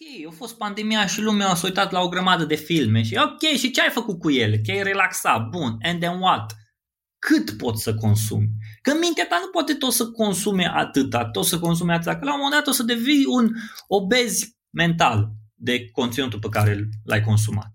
ok, a fost pandemia și lumea s-a uitat la o grămadă de filme și ok, și ce ai făcut cu ele? Te-ai relaxat, bun, and then what? Cât poți să consumi? Că mintea ta nu poate tot să consume atâta, tot să consume atâta, că la un moment dat o să devii un obez mental de conținutul pe care l-ai consumat.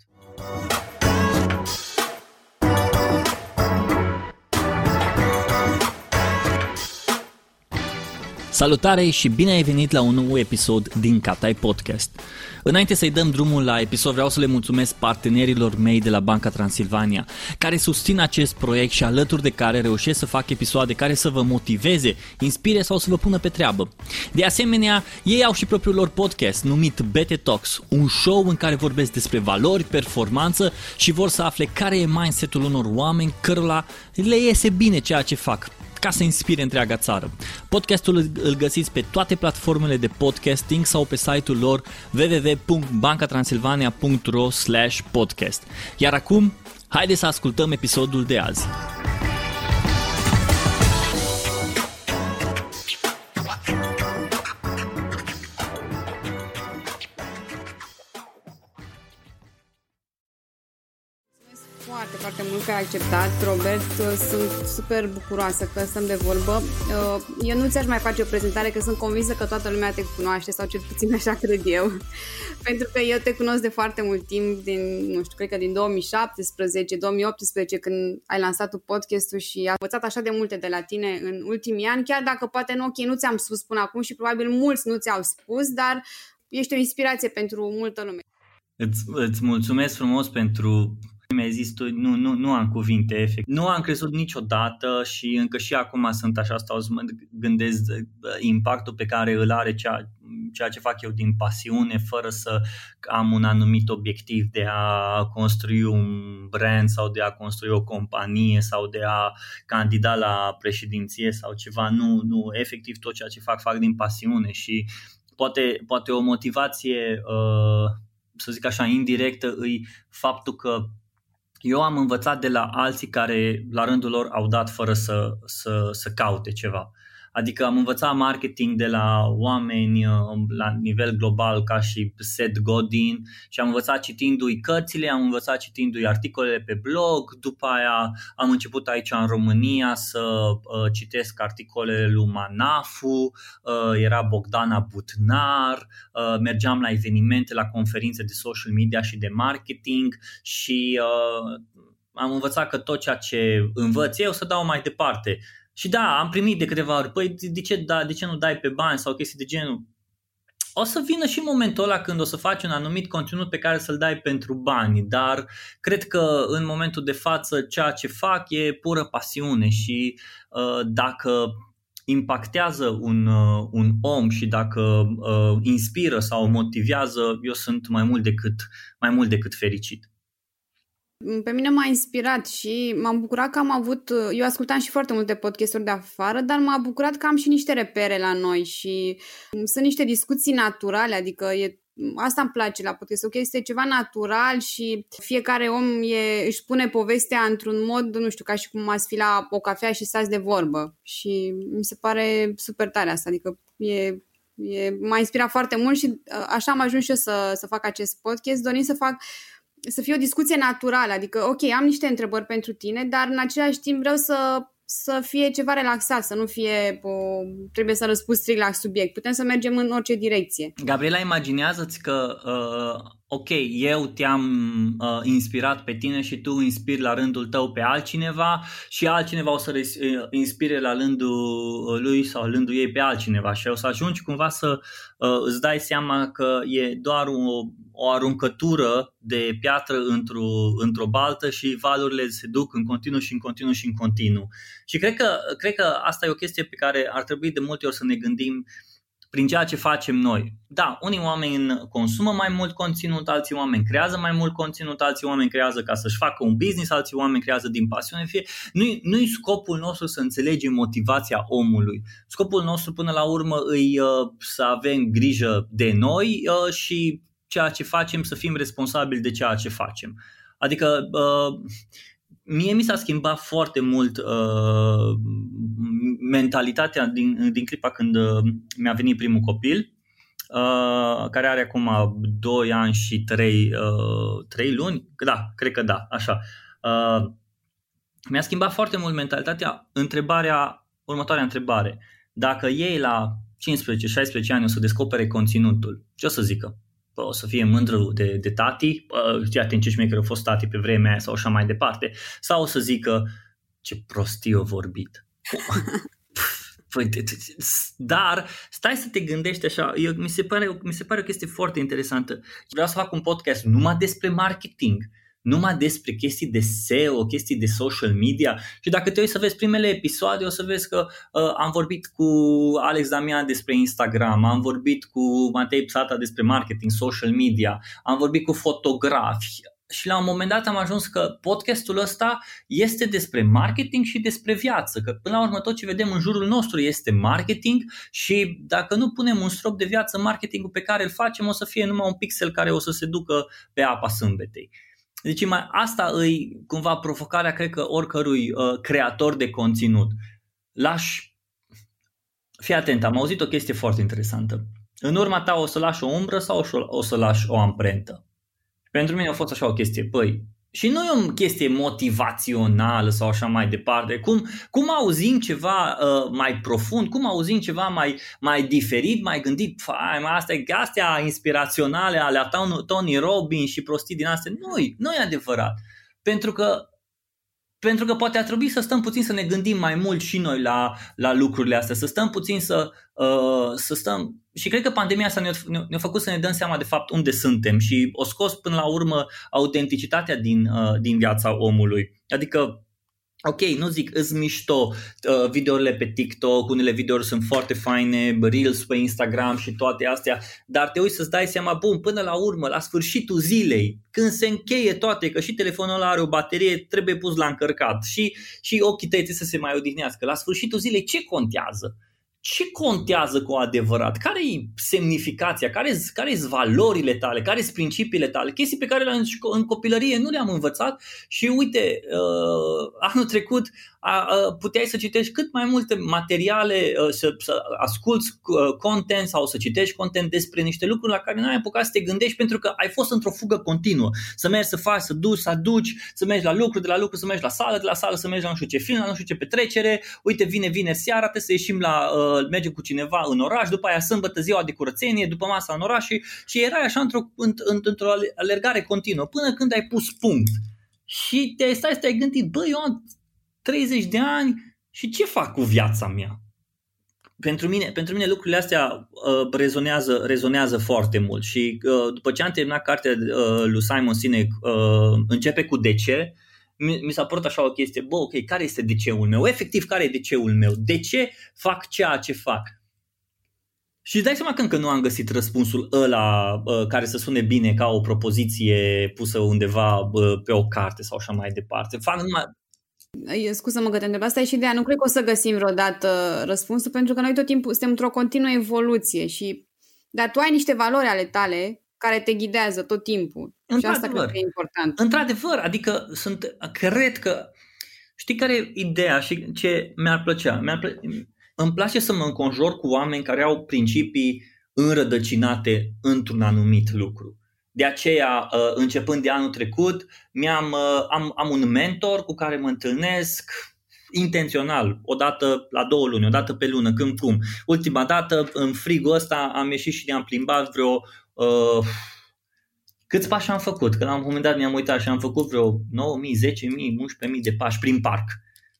Salutare și bine ai venit la un nou episod din Catai Podcast. Înainte să-i dăm drumul la episod, vreau să le mulțumesc partenerilor mei de la Banca Transilvania, care susțin acest proiect și alături de care reușesc să fac episoade care să vă motiveze, inspire sau să vă pună pe treabă. De asemenea, ei au și propriul lor podcast numit BT Talks, un show în care vorbesc despre valori, performanță și vor să afle care e mindset-ul unor oameni cărora le iese bine ceea ce fac ca să inspire întreaga țară. Podcastul îl găsiți pe toate platformele de podcasting sau pe site-ul lor www.bancatransilvania.ro podcast. Iar acum, haideți să ascultăm episodul de azi. Foarte mult că ai acceptat, Robert. Sunt super bucuroasă că stăm de vorbă. Uh, eu nu ți-aș mai face o prezentare, că sunt convinsă că toată lumea te cunoaște, sau cel puțin așa cred eu. Pentru că eu te cunosc de foarte mult timp, din, nu știu, cred că din 2017, 2018, când ai lansat tu podcastul și am învățat așa de multe de la tine în ultimii ani, chiar dacă poate nu, ok, nu ți-am spus până acum și probabil mulți nu ți-au spus, dar ești o inspirație pentru multă lume. Îți, îți mulțumesc frumos pentru mi-ai zis tu, nu, nu, nu am cuvinte, efect. Nu am crezut niciodată și încă și acum sunt așa, stau să mă gândesc impactul pe care îl are ceea, ceea ce fac eu din pasiune, fără să am un anumit obiectiv de a construi un brand sau de a construi o companie sau de a candida la președinție sau ceva. Nu, nu, efectiv tot ceea ce fac, fac din pasiune și poate, poate o motivație, uh, să zic așa, indirectă, îi faptul că eu am învățat de la alții care la rândul lor au dat fără să, să, să caute ceva. Adică am învățat marketing de la oameni uh, la nivel global ca și Seth Godin și am învățat citindu-i cărțile, am învățat citindu-i articolele pe blog, după aia am început aici în România să uh, citesc articolele lui Manafu, uh, era Bogdana Butnar, uh, mergeam la evenimente, la conferințe de social media și de marketing și uh, am învățat că tot ceea ce învăț eu să dau mai departe. Și da, am primit de câteva ori, păi de ce, da, de ce nu dai pe bani sau chestii de genul. O să vină și momentul ăla când o să faci un anumit conținut pe care să-l dai pentru bani, dar cred că în momentul de față ceea ce fac e pură pasiune și uh, dacă impactează un, uh, un om și dacă uh, inspiră sau motivează, eu sunt mai mult decât, mai mult decât fericit. Pe mine m-a inspirat și m-am bucurat că am avut, eu ascultam și foarte multe podcasturi de afară, dar m-a bucurat că am și niște repere la noi și sunt niște discuții naturale, adică e Asta îmi place la podcast, ok? Este ceva natural și fiecare om e, își pune povestea într-un mod, nu știu, ca și cum ați fi la o cafea și stați de vorbă. Și mi se pare super tare asta, adică e, e, m-a inspirat foarte mult și așa am ajuns și eu să, să fac acest podcast, dorind să fac să fie o discuție naturală, adică, ok, am niște întrebări pentru tine, dar în același timp vreau să, să fie ceva relaxat, să nu fie, o, trebuie să răspunzi strict la subiect. Putem să mergem în orice direcție. Gabriela, imaginează-ți că uh, ok, eu te-am uh, inspirat pe tine și tu inspiri la rândul tău pe altcineva și altcineva o să uh, inspire la rândul lui sau la rândul ei pe altcineva și o să ajungi cumva să uh, îți dai seama că e doar o, o aruncătură de piatră într-o, într-o baltă și valurile se duc în continuu și în continuu și în continuu. Și cred că, cred că asta e o chestie pe care ar trebui de multe ori să ne gândim uh, prin ceea ce facem noi. Da, unii oameni consumă mai mult conținut, alții oameni creează mai mult conținut, alții oameni creează ca să-și facă un business, alții oameni creează din pasiune. Fie, nu-i, nu-i scopul nostru să înțelegem motivația omului. Scopul nostru până la urmă îi uh, să avem grijă de noi uh, și ceea ce facem să fim responsabili de ceea ce facem. Adică uh, mie mi s-a schimbat foarte mult uh, mentalitatea din, din clipa când uh, mi-a venit primul copil. uh, care are acum 2 ani și 3, uh, 3 luni, da, cred că da, așa. Uh, mi-a schimbat foarte mult mentalitatea. Întrebarea, următoarea întrebare. Dacă ei la 15-16 ani o să descopere conținutul, ce o să zică? Bă, o să fie mândră de, de tati, știi, atent ce șmecher au fost tati pe vremea aia sau așa mai departe, sau o să zică ce prostie au vorbit. Păi, dar stai să te gândești așa, eu, mi, se pare, mi se pare o chestie foarte interesantă. Vreau să fac un podcast numai despre marketing numai despre chestii de SEO, chestii de social media și dacă te uiți să vezi primele episoade o să vezi că uh, am vorbit cu Alex Damian despre Instagram, am vorbit cu Matei Psata despre marketing, social media, am vorbit cu fotografi, și la un moment dat am ajuns că podcastul ăsta este despre marketing și despre viață, că până la urmă tot ce vedem în jurul nostru este marketing și dacă nu punem un strop de viață, marketingul pe care îl facem o să fie numai un pixel care o să se ducă pe apa sâmbetei. Deci mai asta îi cumva provocarea, cred că, oricărui uh, creator de conținut. Lași, fii atent, am auzit o chestie foarte interesantă. În urma ta o să lași o umbră sau o să lași o amprentă? Pentru mine a fost așa o chestie, păi, și nu e o chestie motivațională sau așa mai departe. Cum, cum auzim ceva uh, mai profund, cum auzim ceva mai, mai diferit, mai gândit, fai, astea, astea inspiraționale ale Tony Robbins și prostii din astea. Nu, nu e adevărat. Pentru că pentru că poate ar trebui să stăm puțin să ne gândim mai mult și noi la, la lucrurile astea, să stăm puțin să, uh, să stăm. Și cred că pandemia asta ne-a, ne-a făcut să ne dăm seama de fapt unde suntem și o scos până la urmă autenticitatea din, uh, din viața omului. Adică Ok, nu zic, îți mișto uh, videourile pe TikTok, unele videouri sunt foarte faine, Reels pe Instagram și toate astea, dar te uiți să-ți dai seama, bun, până la urmă, la sfârșitul zilei, când se încheie toate, că și telefonul ăla are o baterie, trebuie pus la încărcat și, și ochii tăi să se mai odihnească. La sfârșitul zilei, ce contează? Ce contează cu adevărat? Care e semnificația? Care sunt care valorile tale? Care sunt principiile tale? Chestii pe care în, în copilărie nu le-am învățat și uite, uh, anul trecut puteai să citești cât mai multe materiale, uh, să, să asculți uh, content sau să citești content despre niște lucruri la care nu ai apucat să te gândești pentru că ai fost într-o fugă continuă. Să mergi să faci, să duci, să aduci, să mergi la lucru, de la lucru să mergi la sală, de la sală să mergi la nu știu ce film, la nu știu ce petrecere. Uite, vine vine seara, trebuie să ieșim la, uh, mergem cu cineva în oraș, după aia sâmbătă ziua de curățenie, după masa în oraș și, și erai așa într-o, într-o alergare continuă până când ai pus punct. Și te stai să te-ai gândit, băi, eu am 30 de ani și ce fac cu viața mea? Pentru mine, pentru mine lucrurile astea uh, rezonează, rezonează foarte mult și uh, după ce am terminat cartea uh, lui Simon Sinek, uh, începe cu de ce, mi, mi s-a părut așa o chestie, bă, ok, care este de ceul meu? Efectiv, care e de ceul meu? De ce fac ceea ce fac? Și îți dai seama că încă nu am găsit răspunsul ăla uh, care să sune bine ca o propoziție pusă undeva uh, pe o carte sau așa mai departe. Fac numai, Scuză-mă că te întreb, asta e și ideea. Nu cred că o să găsim vreodată răspunsul, pentru că noi tot timpul suntem într-o continuă evoluție și dar tu ai niște valori ale tale care te ghidează tot timpul. Și asta cred că e important. Într-adevăr, adică sunt, cred că știi care e ideea și ce mi-ar plăcea? Mi-ar plă... Îmi place să mă înconjor cu oameni care au principii înrădăcinate într-un anumit lucru. De aceea, uh, începând de anul trecut, mi-am, uh, am, am un mentor cu care mă întâlnesc intențional, o dată la două luni, o dată pe lună, când cum. Ultima dată, în frigul ăsta, am ieșit și ne-am plimbat vreo... Uh, câți pași am făcut? Că la un moment dat mi-am uitat și am făcut vreo 9.000, 10.000, 11.000 de pași prin parc.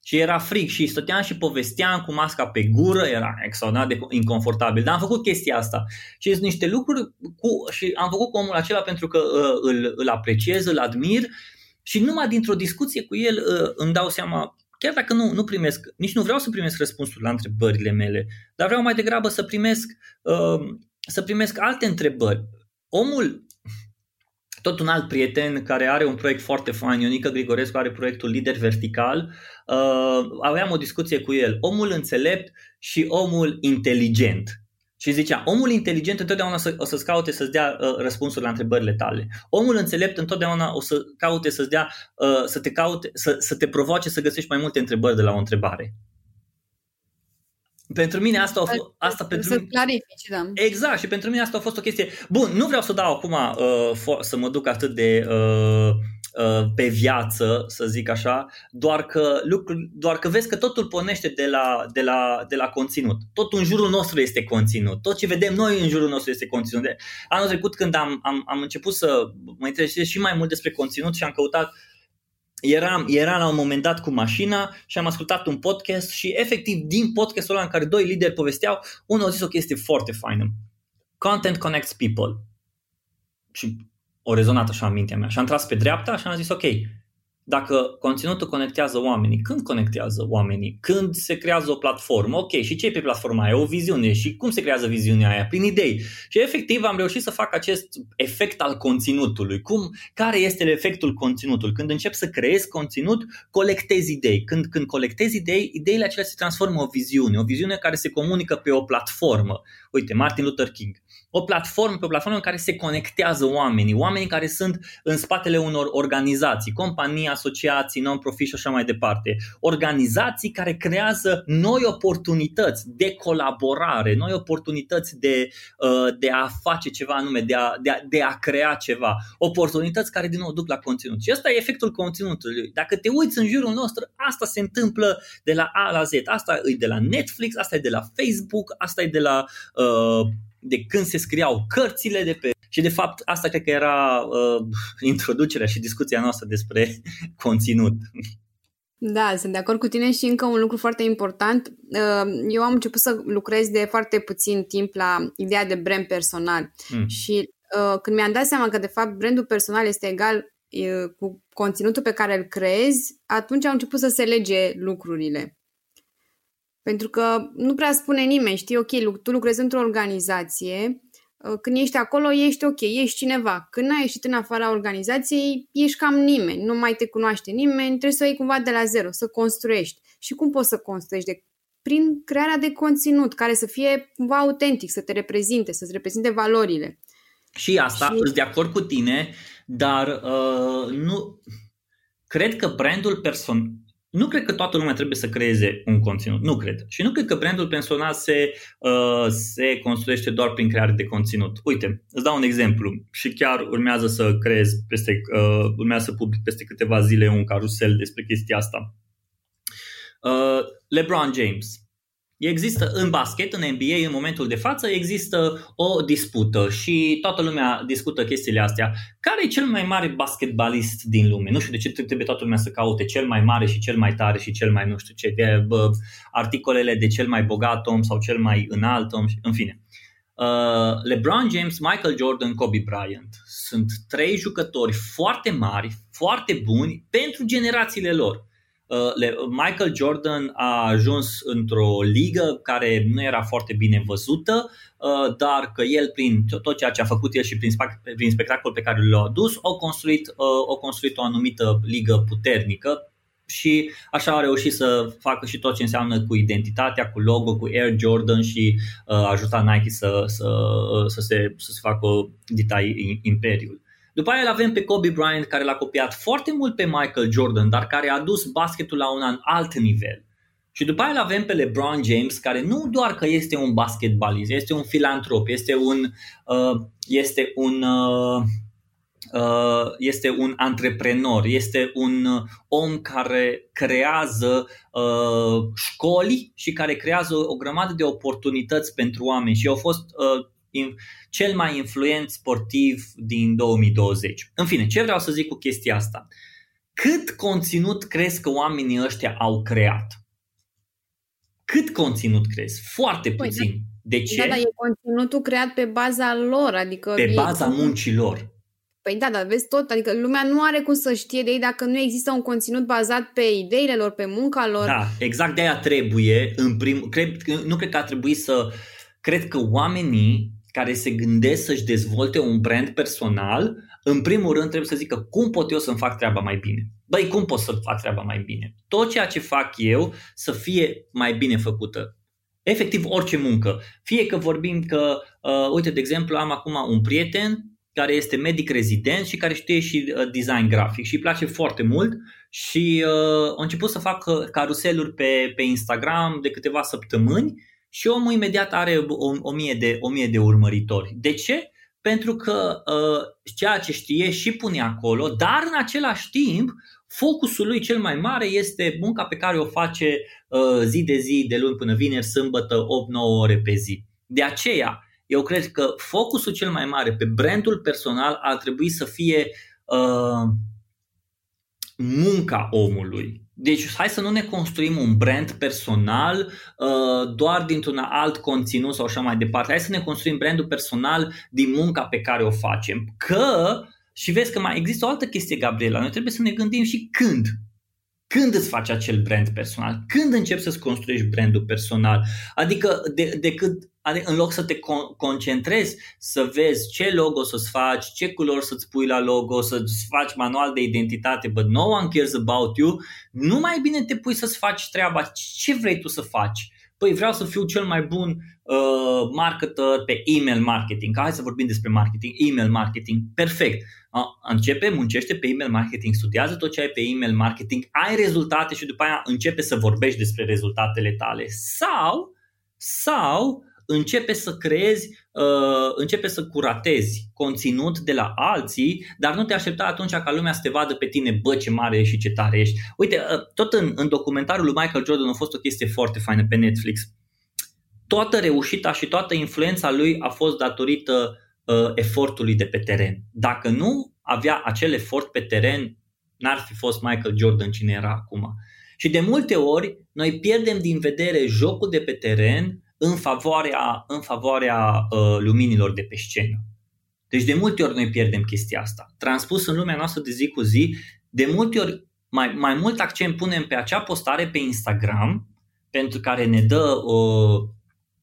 Și era frig și stăteam și povesteam cu masca pe gură, era extraordinar de inconfortabil, dar am făcut chestia asta. Și sunt niște lucruri cu, și am făcut cu omul acela pentru că uh, îl, îl apreciez, îl admir și numai dintr-o discuție cu el uh, îmi dau seama, chiar dacă nu, nu primesc, nici nu vreau să primesc răspunsuri la întrebările mele, dar vreau mai degrabă să primesc, uh, să primesc alte întrebări. Omul tot un alt prieten care are un proiect foarte fain, Ionica Grigorescu are proiectul Lider Vertical, uh, aveam o discuție cu el, omul înțelept și omul inteligent. Și zicea, omul inteligent întotdeauna o, să, o să-ți caute să-ți dea uh, răspunsuri la întrebările tale. Omul înțelept întotdeauna o să caute să-ți dea, uh, să te caute, să, să te provoace să găsești mai multe întrebări de la o întrebare. Pentru mine asta a fost, asta pentru să clarifici, da. Exact, și pentru mine asta a fost o chestie. Bun, nu vreau să dau acum uh, să mă duc atât de uh, uh, pe viață, să zic așa, doar că lucru, doar că vezi că totul pornește de la, de, la, de la conținut. Tot în jurul nostru este conținut. Tot ce vedem noi în jurul nostru este conținut. De anul trecut când am, am, am început să mă interesez și mai mult despre conținut și am căutat uh, eram, era la un moment dat cu mașina și am ascultat un podcast și efectiv din podcastul ăla în care doi lideri povesteau, unul a zis o chestie foarte faină. Content connects people. Și o rezonat așa în mintea mea. Și am tras pe dreapta și am zis ok, dacă conținutul conectează oamenii, când conectează oamenii? Când se creează o platformă? Ok, și ce e pe platforma aia? O viziune. Și cum se creează viziunea aia? Prin idei. Și efectiv am reușit să fac acest efect al conținutului. Cum, care este efectul conținutului? Când încep să creezi conținut, colectezi idei. Când, când colectezi idei, ideile acelea se transformă în o viziune. O viziune care se comunică pe o platformă. Uite, Martin Luther King o platformă, pe o platformă în care se conectează oamenii, oamenii care sunt în spatele unor organizații, companii, asociații, non-profit și așa mai departe. Organizații care creează noi oportunități de colaborare, noi oportunități de, uh, de a face ceva anume, de a, de, a, de a crea ceva. Oportunități care din nou duc la conținut. Și ăsta e efectul conținutului. Dacă te uiți în jurul nostru, asta se întâmplă de la A la Z. Asta e de la Netflix, asta e de la Facebook, asta e de la uh, de când se scriau cărțile de pe... Și de fapt asta cred că era uh, introducerea și discuția noastră despre conținut. Da, sunt de acord cu tine și încă un lucru foarte important. Uh, eu am început să lucrez de foarte puțin timp la ideea de brand personal mm. și uh, când mi-am dat seama că de fapt brandul personal este egal uh, cu conținutul pe care îl creezi, atunci am început să se lege lucrurile. Pentru că nu prea spune nimeni, știi, ok, tu lucrezi într-o organizație, uh, când ești acolo, ești ok, ești cineva. Când n-ai ieșit în afara organizației, ești cam nimeni, nu mai te cunoaște nimeni, trebuie să o iei cumva de la zero, să construiești. Și cum poți să construiești? De, prin crearea de conținut care să fie cumva autentic, să te reprezinte, să-ți reprezinte valorile. Și asta, și... sunt de acord cu tine, dar uh, nu... Cred că brandul person nu cred că toată lumea trebuie să creeze un conținut. Nu cred. Și nu cred că brandul personal se, uh, se construiește doar prin creare de conținut. Uite, îți dau un exemplu și chiar urmează să creez peste, uh, urmează să public peste câteva zile un carusel despre chestia asta. Uh, LeBron James Există în basket, în NBA, în momentul de față, există o dispută și toată lumea discută chestiile astea. Care e cel mai mare basketbalist din lume? Nu știu de ce trebuie toată lumea să caute cel mai mare și cel mai tare și cel mai nu știu ce, de, bă, articolele de cel mai bogat om sau cel mai înalt om, în fine. Uh, LeBron James, Michael Jordan, Kobe Bryant sunt trei jucători foarte mari, foarte buni pentru generațiile lor. Uh, Michael Jordan a ajuns într-o ligă care nu era foarte bine văzută, uh, dar că el, prin tot ceea ce a făcut el și prin, prin spectacol pe care l-a adus, au construit, uh, au construit o anumită ligă puternică și așa a reușit să facă și tot ce înseamnă cu identitatea, cu logo, cu Air Jordan și a ajutat Nike să, să, să, se, să se facă detai imperiul. După aia îl avem pe Kobe Bryant care l-a copiat foarte mult pe Michael Jordan, dar care a dus basketul la un alt nivel. Și după aia îl avem pe LeBron James, care nu doar că este un basketbalist, este un filantrop, este un, uh, este un, uh, uh, este un antreprenor, este un uh, om care creează uh, școli și care creează o grămadă de oportunități pentru oameni și au fost uh, cel mai influent sportiv din 2020. În fine, ce vreau să zic cu chestia asta? Cât conținut crezi că oamenii ăștia au creat? Cât conținut crezi? Foarte păi, puțin. Da. De ce? Da, dar e conținutul creat pe baza lor, adică... Pe baza muncilor. Păi da, dar vezi tot, adică lumea nu are cum să știe de ei dacă nu există un conținut bazat pe ideile lor, pe munca lor. Da, exact de aia trebuie, în prim, cred, nu cred că ar trebui să, cred că oamenii care se gândesc să-și dezvolte un brand personal, în primul rând trebuie să zică cum pot eu să-mi fac treaba mai bine. Băi, cum pot să fac treaba mai bine? Tot ceea ce fac eu să fie mai bine făcută. Efectiv orice muncă. Fie că vorbim că, uh, uite, de exemplu, am acum un prieten care este medic rezident și care știe și uh, design grafic și îi place foarte mult și uh, a început să facă caruseluri pe, pe Instagram de câteva săptămâni și omul imediat are o, o, mie, de, o mie de urmăritori. De ce? Pentru că uh, ceea ce știe și pune acolo, dar în același timp focusul lui cel mai mare este munca pe care o face uh, zi de zi, de luni până vineri, sâmbătă, 8-9 ore pe zi. De aceea, eu cred că focusul cel mai mare pe brandul personal ar trebui să fie uh, munca omului. Deci hai să nu ne construim un brand personal uh, doar dintr-un alt conținut sau așa mai departe. Hai să ne construim brandul personal din munca pe care o facem. Că, și vezi că mai există o altă chestie, Gabriela, noi trebuie să ne gândim și când. Când îți faci acel brand personal? Când începi să-ți construiești brandul personal? Adică de, decât Adică în loc să te concentrezi să vezi ce logo să-ți faci, ce culori să-ți pui la logo, să-ți faci manual de identitate, but no one cares about you, nu mai bine te pui să-ți faci treaba, ce vrei tu să faci. Păi vreau să fiu cel mai bun uh, marketer pe email marketing. Hai să vorbim despre marketing, email marketing. Perfect. Uh, începe, muncește pe email marketing, studiază tot ce ai pe email marketing, ai rezultate și după aia începe să vorbești despre rezultatele tale. Sau, sau începe să creezi, uh, începe să curatezi conținut de la alții, dar nu te aștepta atunci ca lumea să te vadă pe tine, bă, ce mare ești și ce tare ești. Uite, uh, tot în, în documentarul lui Michael Jordan a fost o chestie foarte faină pe Netflix. Toată reușita și toată influența lui a fost datorită uh, efortului de pe teren. Dacă nu avea acel efort pe teren, n-ar fi fost Michael Jordan cine era acum. Și de multe ori noi pierdem din vedere jocul de pe teren în favoarea, în favoarea uh, luminilor de pe scenă. Deci de multe ori noi pierdem chestia asta. Transpus în lumea noastră de zi cu zi, de multe ori mai, mai mult accent punem pe acea postare pe Instagram, pentru care ne dă, uh,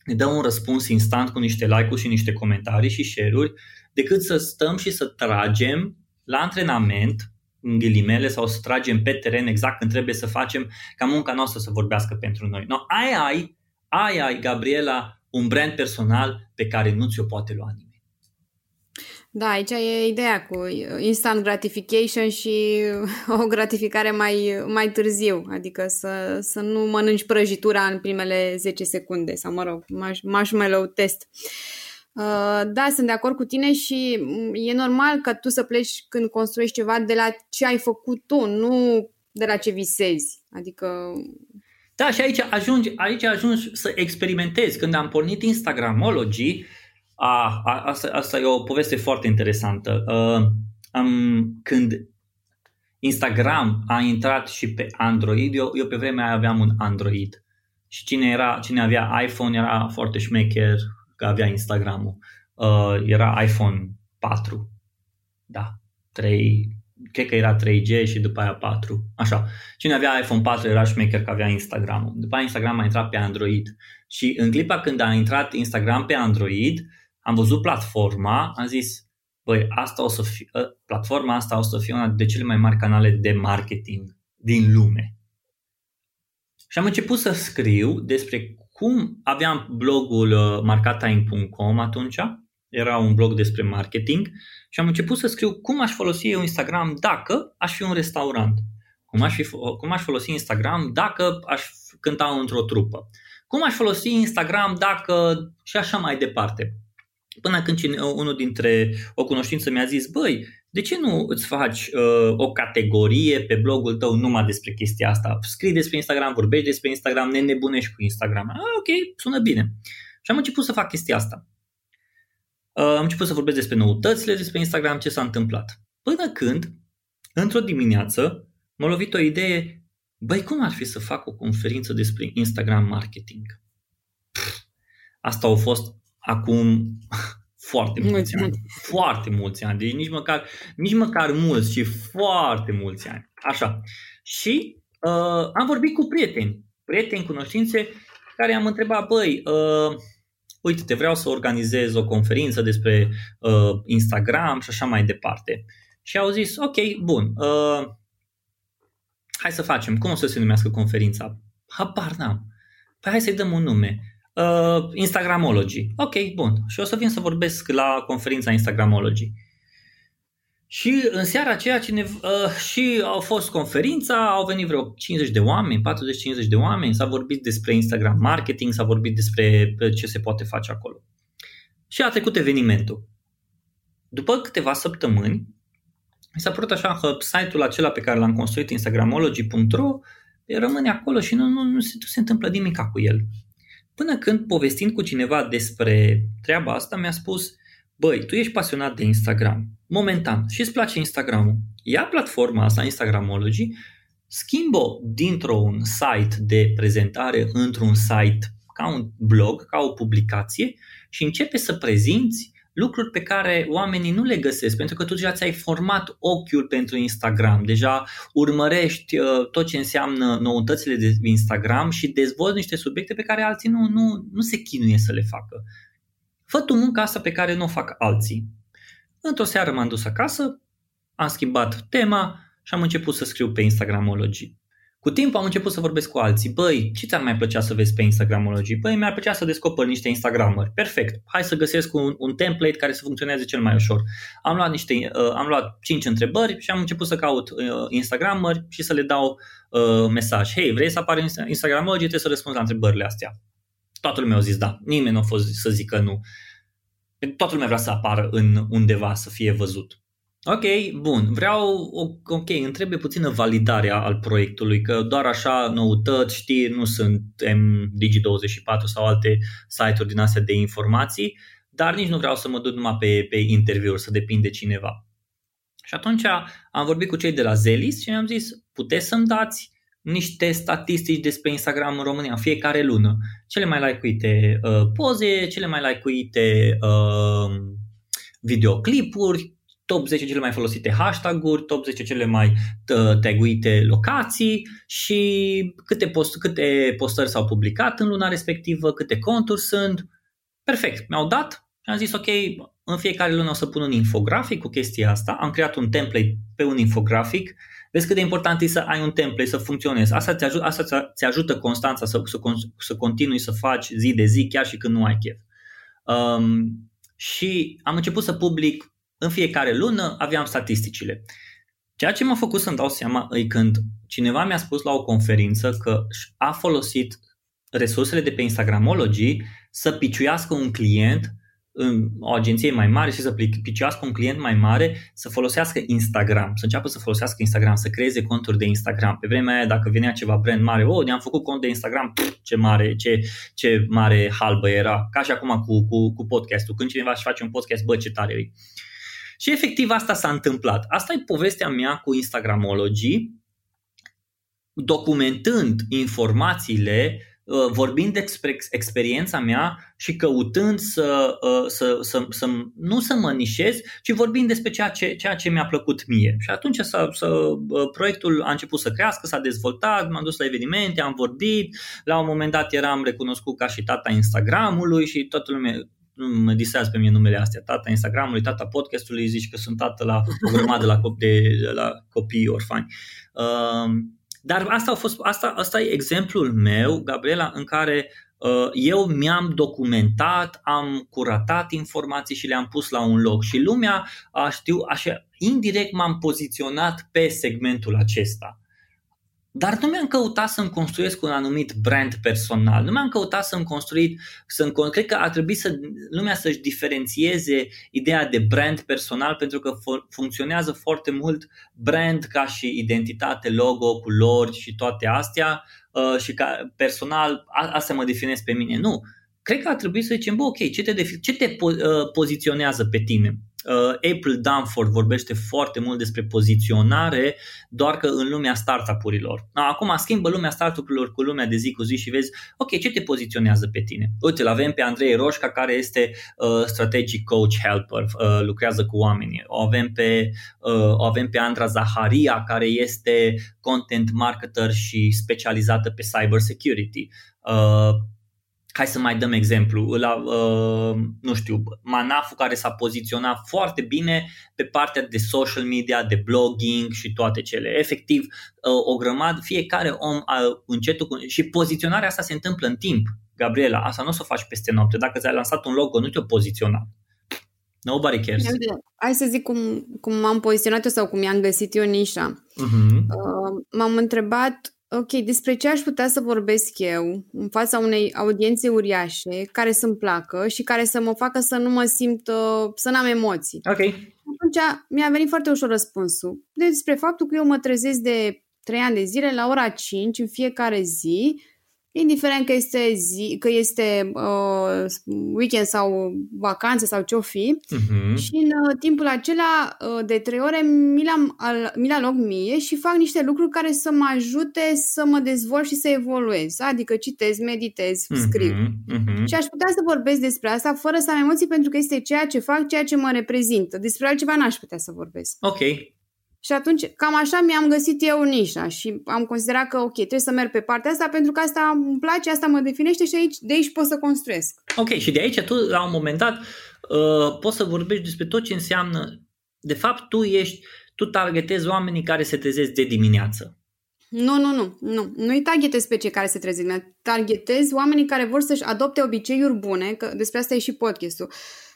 ne dă un răspuns instant cu niște like-uri și niște comentarii și share-uri, decât să stăm și să tragem la antrenament, în ghilimele, sau să tragem pe teren exact când trebuie să facem ca munca noastră să vorbească pentru noi. No, ai ai aia ai, Gabriela, un brand personal pe care nu ți-o poate lua nimeni. Da, aici e ideea cu instant gratification și o gratificare mai, mai târziu, adică să, să nu mănânci prăjitura în primele 10 secunde sau, mă rog, marshmallow test. Uh, da, sunt de acord cu tine și e normal că tu să pleci când construiești ceva de la ce ai făcut tu, nu de la ce visezi. Adică da, și aici ajungi, aici ajungi să experimentezi. Când am pornit Instagramology, a, a, asta, asta e o poveste foarte interesantă. Uh, am, când Instagram a intrat și pe Android, eu, eu pe vremea aia aveam un Android. Și cine, era, cine avea iPhone era foarte șmecher că avea Instagramul. Uh, era iPhone 4. Da, 3, cred că era 3G și după aia 4. Așa. Cine avea iPhone 4 era șmecher că avea Instagram. După aia Instagram a intrat pe Android. Și în clipa când a intrat Instagram pe Android, am văzut platforma, am zis, băi, asta o să fie, ă, platforma asta o să fie una de cele mai mari canale de marketing din lume. Și am început să scriu despre cum aveam blogul ă, markatime.com atunci, era un blog despre marketing și am început să scriu cum aș folosi eu Instagram dacă aș fi un restaurant. Cum aș, fi, cum aș folosi Instagram dacă aș cânta într-o trupă. Cum aș folosi Instagram dacă și așa mai departe. Până când unul dintre o cunoștință mi-a zis, băi, de ce nu îți faci uh, o categorie pe blogul tău numai despre chestia asta? Scrii despre Instagram, vorbești despre Instagram, ne nebunești cu Instagram. Ah, ok, sună bine. Și am început să fac chestia asta. Uh, am început să vorbesc despre noutățile despre Instagram, ce s-a întâmplat. Până când, într-o dimineață, m-a lovit o idee, băi, cum ar fi să fac o conferință despre Instagram marketing? Pff, asta au fost acum foarte mulți, mulți ani. ani. Foarte mulți ani. Deci nici măcar, nici măcar mulți, ci foarte mulți ani. Așa. Și uh, am vorbit cu prieteni, prieteni, cunoștințe, care am întrebat, băi, uh, uite, te vreau să organizez o conferință despre uh, Instagram și așa mai departe. Și au zis, ok, bun, uh, hai să facem. Cum o să se numească conferința? Habar n-am. Păi hai să-i dăm un nume. Uh, Instagramology. Ok, bun. Și o să vin să vorbesc la conferința Instagramology. Și în seara aceea cine, uh, și au fost conferința, au venit vreo 50 de oameni, 40-50 de oameni, s-a vorbit despre Instagram marketing, s-a vorbit despre uh, ce se poate face acolo. Și a trecut evenimentul. După câteva săptămâni, mi s-a părut așa că site-ul acela pe care l-am construit, instagramology.ro, rămâne acolo și nu, nu, nu, se, nu se întâmplă nimic cu el. Până când, povestind cu cineva despre treaba asta, mi-a spus, băi, tu ești pasionat de Instagram, momentan, și îți place Instagramul, ia platforma asta, Instagramology, schimbă dintr-un site de prezentare într-un site ca un blog, ca o publicație și începe să prezinți lucruri pe care oamenii nu le găsesc, pentru că tu deja ți-ai format ochiul pentru Instagram, deja urmărești uh, tot ce înseamnă noutățile de Instagram și dezvolți niște subiecte pe care alții nu, nu, nu se chinuie să le facă. Fă tu munca asta pe care nu o fac alții. Într-o seară m-am dus acasă, am schimbat tema și am început să scriu pe Instagramology. Cu timpul am început să vorbesc cu alții. Băi, ce ți-ar mai plăcea să vezi pe Instagramology? Băi, mi-ar plăcea să descoper niște Instagramări. Perfect. Hai să găsesc un, un template care să funcționeze cel mai ușor. Am luat niște, uh, am luat 5 întrebări și am început să caut uh, Instagramări și să le dau uh, mesaj. Hei, vrei să apare Instagramology? Trebuie să răspunzi la întrebările astea. Toată lumea a zis da. Nimeni nu a fost să zică nu. Toată lumea vrea să apară în undeva, să fie văzut. Ok, bun. Vreau, ok, îmi trebuie puțină validare al proiectului, că doar așa noutăți, știi, nu sunt Digi24 sau alte site-uri din astea de informații, dar nici nu vreau să mă duc numai pe, pe interviuri, să depind de cineva. Și atunci am vorbit cu cei de la Zelis și am zis, puteți să-mi dați niște statistici despre Instagram în România în fiecare lună. Cele mai like-uite uh, poze, cele mai like-uite uh, videoclipuri, top 10 cele mai folosite hashtag-uri, top 10 cele mai taguite locații și câte, post, câte postări s-au publicat în luna respectivă, câte conturi sunt. Perfect, mi-au dat și am zis ok, în fiecare lună o să pun un infografic cu chestia asta. Am creat un template pe un infografic. Vezi cât de important e să ai un template, să funcționezi. Asta ți ajută, asta ți ajută constanța să, să, să continui să faci zi de zi, chiar și când nu ai chef. Um, și am început să public în fiecare lună aveam statisticile. Ceea ce m-a făcut să-mi dau seama e când cineva mi-a spus la o conferință că a folosit resursele de pe Instagramology să piciuiască un client în o agenție mai mare și să piciuiască un client mai mare să folosească Instagram, să înceapă să folosească Instagram, să creeze conturi de Instagram. Pe vremea aia, dacă venea ceva brand mare, oh, ne-am făcut cont de Instagram, pff, ce mare, ce, ce mare halbă era. Ca și acum cu, cu, cu podcastul. Când cineva își face un podcast, bă, ce tare e. Și efectiv asta s-a întâmplat. Asta e povestea mea cu Instagramology, documentând informațiile, uh, vorbind despre experiența mea și căutând să, uh, să, să, să nu să mă nișez, ci vorbind despre ceea ce, ceea ce mi-a plăcut mie. Și atunci să, să, uh, proiectul a început să crească, s-a dezvoltat, m-am dus la evenimente, am vorbit, la un moment dat eram recunoscut ca și tata Instagramului și toată lumea, nu mă distrează pe mine numele astea, tata Instagramului, tata podcastului, zici că sunt tată la o grămadă la, cop- de, la copii orfani. Uh, dar asta, a fost, asta, asta e exemplul meu, Gabriela, în care uh, eu mi-am documentat, am curatat informații și le-am pus la un loc și lumea, a știu, așa, indirect m-am poziționat pe segmentul acesta. Dar nu mi-am căutat să-mi construiesc un anumit brand personal, nu mi-am căutat să-mi construi, să-mi, cred că ar trebui să lumea să-și diferențieze ideea de brand personal pentru că funcționează foarte mult brand ca și identitate, logo, culori și toate astea uh, și ca personal, asta mă definez pe mine. Nu, cred că ar trebui să zicem, bă, ok, ce te, ce te po- uh, poziționează pe tine? Uh, April Danford vorbește foarte mult despre poziționare, doar că în lumea startup-urilor. Acum schimbă lumea startup-urilor cu lumea de zi cu zi și vezi, ok, ce te poziționează pe tine? Uite, îl avem pe Andrei Roșca, care este uh, strategic coach helper, uh, lucrează cu oamenii. O avem pe, uh, o avem pe Andra Zaharia, care este content marketer și specializată pe cyber security. Uh, hai să mai dăm exemplu, la, uh, nu știu, Manafu care s-a poziționat foarte bine pe partea de social media, de blogging și toate cele. Efectiv, uh, o grămadă, fiecare om uh, încetul cu, și poziționarea asta se întâmplă în timp. Gabriela, asta nu o să o faci peste noapte. Dacă ți-ai lansat un logo, nu te-o poziționa. Nobody cares. Hai să zic cum, cum am poziționat eu sau cum i-am găsit eu nișa. Uh-huh. Uh, m-am întrebat, ok, despre ce aș putea să vorbesc eu în fața unei audiențe uriașe care să-mi placă și care să mă facă să nu mă simt, uh, să n-am emoții. Ok. Atunci mi-a venit foarte ușor răspunsul. Despre faptul că eu mă trezesc de 3 ani de zile la ora 5 în fiecare zi indiferent că este, zi, că este uh, weekend sau vacanțe sau ce-o fi uh-huh. și în uh, timpul acela uh, de trei ore mi l-am, al, mi l-am mie și fac niște lucruri care să mă ajute să mă dezvolt și să evoluez, adică citez, meditez, uh-huh. scriu. Uh-huh. Și aș putea să vorbesc despre asta fără să am emoții pentru că este ceea ce fac, ceea ce mă reprezintă. Despre altceva n-aș putea să vorbesc. Ok, și atunci, cam așa mi-am găsit eu nișa și am considerat că, ok, trebuie să merg pe partea asta pentru că asta îmi place, asta mă definește și aici, de aici pot să construiesc. Ok, și de aici tu, la un moment dat, uh, poți să vorbești despre tot ce înseamnă, de fapt, tu ești, tu targetezi oamenii care se trezesc de dimineață. Nu, nu, nu, nu. Nu-i targetez pe cei care se trezesc. Targetez oamenii care vor să-și adopte obiceiuri bune, că despre asta e și podcastul. Uh, Uh,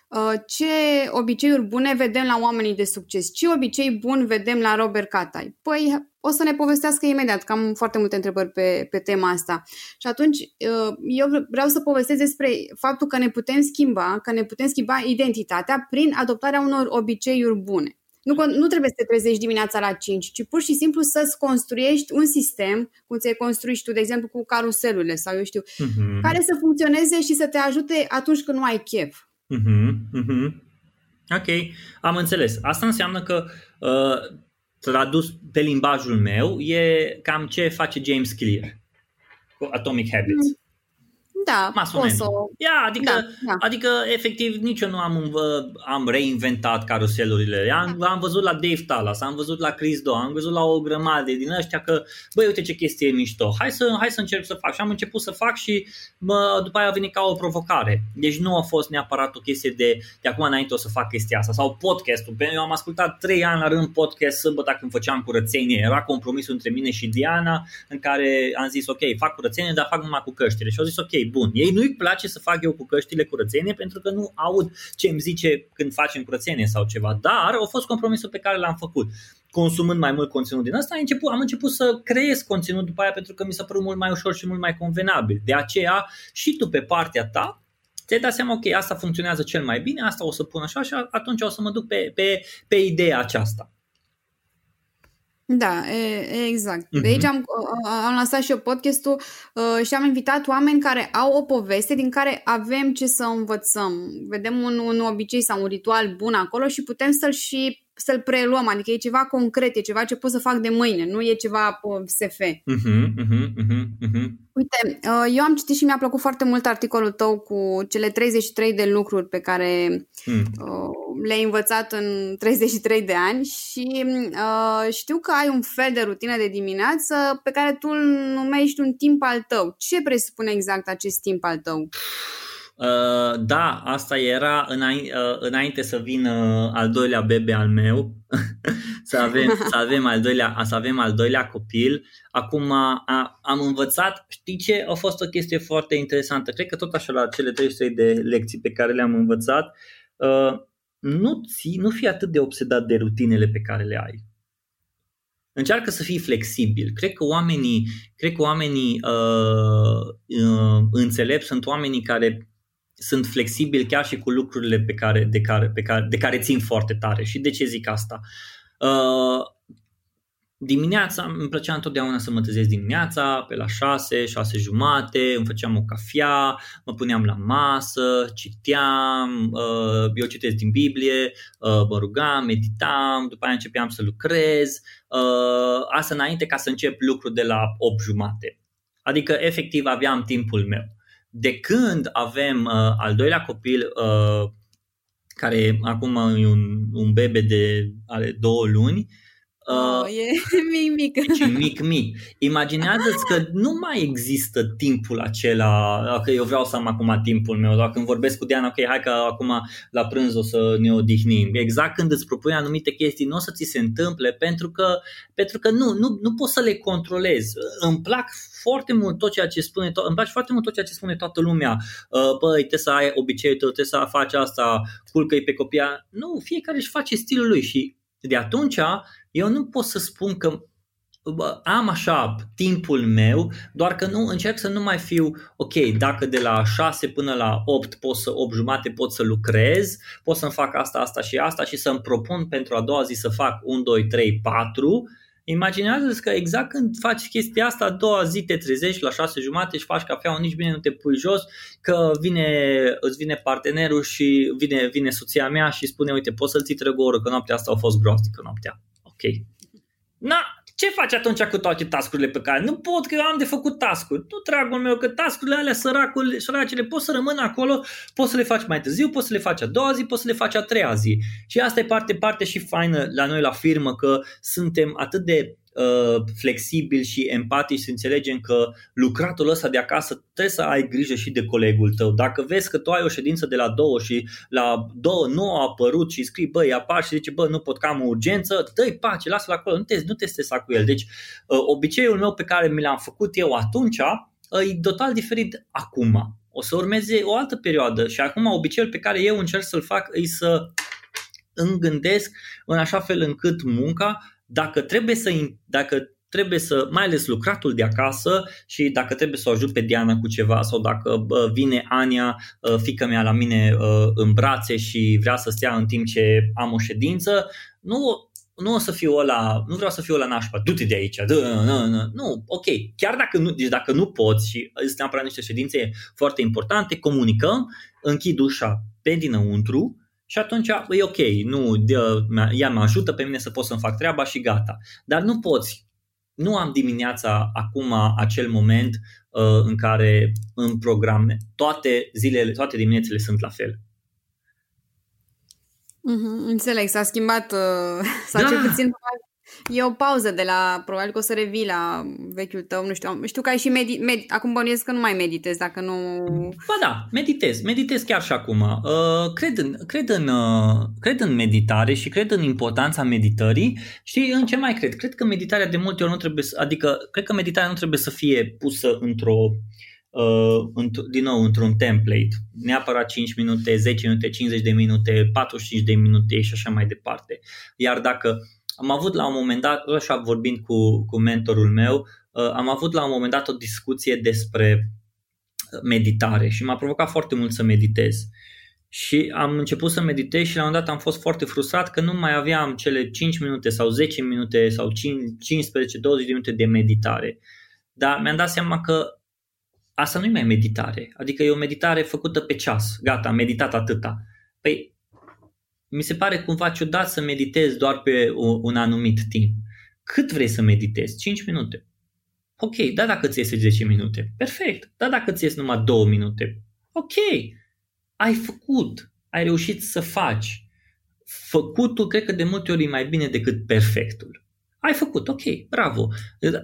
ce obiceiuri bune vedem la oamenii de succes? Ce obicei bun vedem la Robert Catai? Păi o să ne povestească imediat, că am foarte multe întrebări pe, pe tema asta. Și atunci uh, eu vreau să povestesc despre faptul că ne putem schimba, că ne putem schimba identitatea prin adoptarea unor obiceiuri bune. Nu, nu trebuie să te trezești dimineața la 5, ci pur și simplu să-ți construiești un sistem, cum ți-ai construit tu, de exemplu, cu caruselurile sau eu știu, uh-huh. care să funcționeze și să te ajute atunci când nu ai chef. Uh-huh, uh-huh. Ok, am înțeles. Asta înseamnă că uh, tradus pe limbajul meu e cam ce face James Clear cu Atomic Habits. Mm. Da, o să... Ia, adică, da, da. adică, efectiv, nici eu nu am, am reinventat caruselurile. Am, da. am văzut la Dave Talas, am văzut la Chris Do, am văzut la o grămadă din ăștia că, băi, uite ce chestie e mișto, hai să, hai să încerc să fac. Și am început să fac și mă, după aia a venit ca o provocare. Deci nu a fost neapărat o chestie de, de acum înainte o să fac chestia asta. Sau podcastul. Eu am ascultat trei ani la rând podcast sâmbătă când făceam curățenie. Era compromisul între mine și Diana în care am zis, ok, fac curățenie, dar fac numai cu căștile. Și au zis, ok, bun. Ei nu-i place să fac eu cu căștile curățenie pentru că nu aud ce îmi zice când facem curățenie sau ceva, dar a fost compromisul pe care l-am făcut consumând mai mult conținut din asta, am început, am început să creez conținut după aia pentru că mi s-a părut mult mai ușor și mult mai convenabil. De aceea și tu pe partea ta ți-ai dat seama, ok, asta funcționează cel mai bine, asta o să pun așa și atunci o să mă duc pe, pe, pe ideea aceasta. Da, e, exact. De aici mhm. am, am lansat și eu podcastul uh, și am invitat oameni care au o poveste din care avem ce să învățăm. Vedem un, un obicei sau un ritual bun acolo și putem să-l și să-l preluăm, adică e ceva concret, e ceva ce pot să fac de mâine, nu e ceva SF. Uh-huh, uh-huh, uh-huh, Uite, uh, eu am citit și mi-a plăcut foarte mult articolul tău cu cele 33 de lucruri pe care mm. le-ai învățat în 33 de ani și uh, știu că ai un fel de rutină de dimineață pe care tu îl numești un timp al tău. Ce presupune exact acest timp al tău? Uh, da, asta era înainte, uh, înainte să vină al doilea bebe al meu, să, avem, să, avem al doilea, să avem al doilea copil. Acum a, am învățat, știi ce? A fost o chestie foarte interesantă. Cred că tot așa la cele 33 de lecții pe care le-am învățat, uh, nu, ți, nu fi atât de obsedat de rutinele pe care le ai. Încearcă să fii flexibil. Cred că oamenii, cred că oamenii uh, uh, înțelepți sunt oamenii care sunt flexibili chiar și cu lucrurile pe care, de, care, pe care, de care țin foarte tare. Și de ce zic asta? Uh, dimineața îmi plăcea întotdeauna să mă trezesc dimineața pe la 6, 6 jumate, îmi făceam o cafea, mă puneam la masă, citeam, uh, eu citesc din Biblie, uh, mă rugam, meditam, după aia începeam să lucrez, uh, asta înainte ca să încep lucrul de la 8 jumate. Adică efectiv aveam timpul meu de când avem uh, al doilea copil, uh, care acum e un, un bebe de are două luni, Uh, e mic, mic. Deci mic, mic. Imaginează-ți că nu mai există timpul acela, că eu vreau să am acum timpul meu, dacă când vorbesc cu Diana, ok, hai că acum la prânz o să ne odihnim. Exact când îți propui anumite chestii, nu o să ți se întâmple pentru că, pentru că nu, nu, nu poți să le controlezi. Îmi plac foarte mult tot ceea ce spune, to- îmi place foarte mult tot ceea ce spune toată lumea. Uh, băi, trebuie să ai obiceiul tău, trebuie să faci asta, culcă-i pe copia. Nu, fiecare își face stilul lui și de atunci eu nu pot să spun că bă, am așa timpul meu, doar că nu încerc să nu mai fiu, ok, dacă de la 6 până la 8 pot să 8 jumate pot să lucrez, pot să-mi fac asta, asta și asta și să-mi propun pentru a doua zi să fac 1, 2, 3, 4, Imaginează-ți că exact când faci chestia asta, a doua zi te trezești la șase jumate și faci cafea, nici bine nu te pui jos, că vine, îți vine partenerul și vine, vine soția mea și spune, uite, poți să-ți trec o oră, că noaptea asta a fost groaznică noaptea. Ok. Na, ce faci atunci cu toate tascurile pe care nu pot că eu am de făcut tascuri? Nu, dragul meu, că tascurile alea săracule, săracele poți să rămână acolo, poți să le faci mai târziu, poți să le faci a doua zi, poți să le faci a treia zi. Și asta e parte, parte și faină la noi la firmă, că suntem atât de uh, flexibil și empatic și să înțelegem că lucratul ăsta de acasă trebuie să ai grijă și de colegul tău. Dacă vezi că tu ai o ședință de la două și la două nu a apărut și scrii, băi, apar și zice, bă, nu pot că am o urgență, dă-i pace, lasă-l acolo, nu te, nu te stresa cu el. Deci uh, obiceiul meu pe care mi l-am făcut eu atunci uh, e total diferit acum. O să urmeze o altă perioadă și acum obiceiul pe care eu încerc să-l fac e să îmi gândesc în așa fel încât munca dacă trebuie să, dacă trebuie să, mai ales lucratul de acasă și dacă trebuie să o ajut pe Diana cu ceva sau dacă vine Ania, fica mea la mine în brațe și vrea să stea în timp ce am o ședință, nu, nu o să fiu ăla, nu vreau să fiu la nașpa, du-te de aici, dă, nu, nu, nu, ok, chiar dacă nu, deci dacă nu poți și sunt neapărat niște ședințe foarte importante, comunicăm, închid ușa pe dinăuntru, și atunci e ok, nu, ea mă ajută pe mine să pot să-mi fac treaba și gata. Dar nu poți, nu am dimineața acum acel moment uh, în care în programe toate zilele, toate diminețile sunt la fel. Mm-hmm, înțeleg, s-a schimbat, uh, sau da. cel puțin E o pauză de la, probabil că o să revii la vechiul tău, nu știu, știu că ai și medi, med, acum bănuiesc că nu mai meditezi, dacă nu... Ba da, meditez, meditez chiar și acum. Uh, cred, în, cred, în, uh, cred în meditare și cred în importanța meditării. Știi, în ce mai cred? Cred că meditarea de multe ori nu trebuie să, adică, cred că meditarea nu trebuie să fie pusă într-o, uh, din nou, într-un template. Neapărat 5 minute, 10 minute, 50 de minute, 45 de minute și așa mai departe. Iar dacă am avut la un moment dat, așa vorbind cu, cu mentorul meu, uh, am avut la un moment dat o discuție despre uh, meditare și m-a provocat foarte mult să meditez. Și am început să meditez și la un moment dat am fost foarte frustrat că nu mai aveam cele 5 minute sau 10 minute sau 15-20 de minute de meditare. Dar mi-am dat seama că asta nu e mai meditare. Adică e o meditare făcută pe ceas. Gata, am meditat atâta. Păi mi se pare cumva ciudat să meditezi doar pe un anumit timp. Cât vrei să meditezi? 5 minute. Ok, da dacă ți iese 10 minute. Perfect. Da dacă ți iese numai 2 minute. Ok. Ai făcut. Ai reușit să faci. Făcutul cred că de multe ori e mai bine decât perfectul ai făcut, ok, bravo.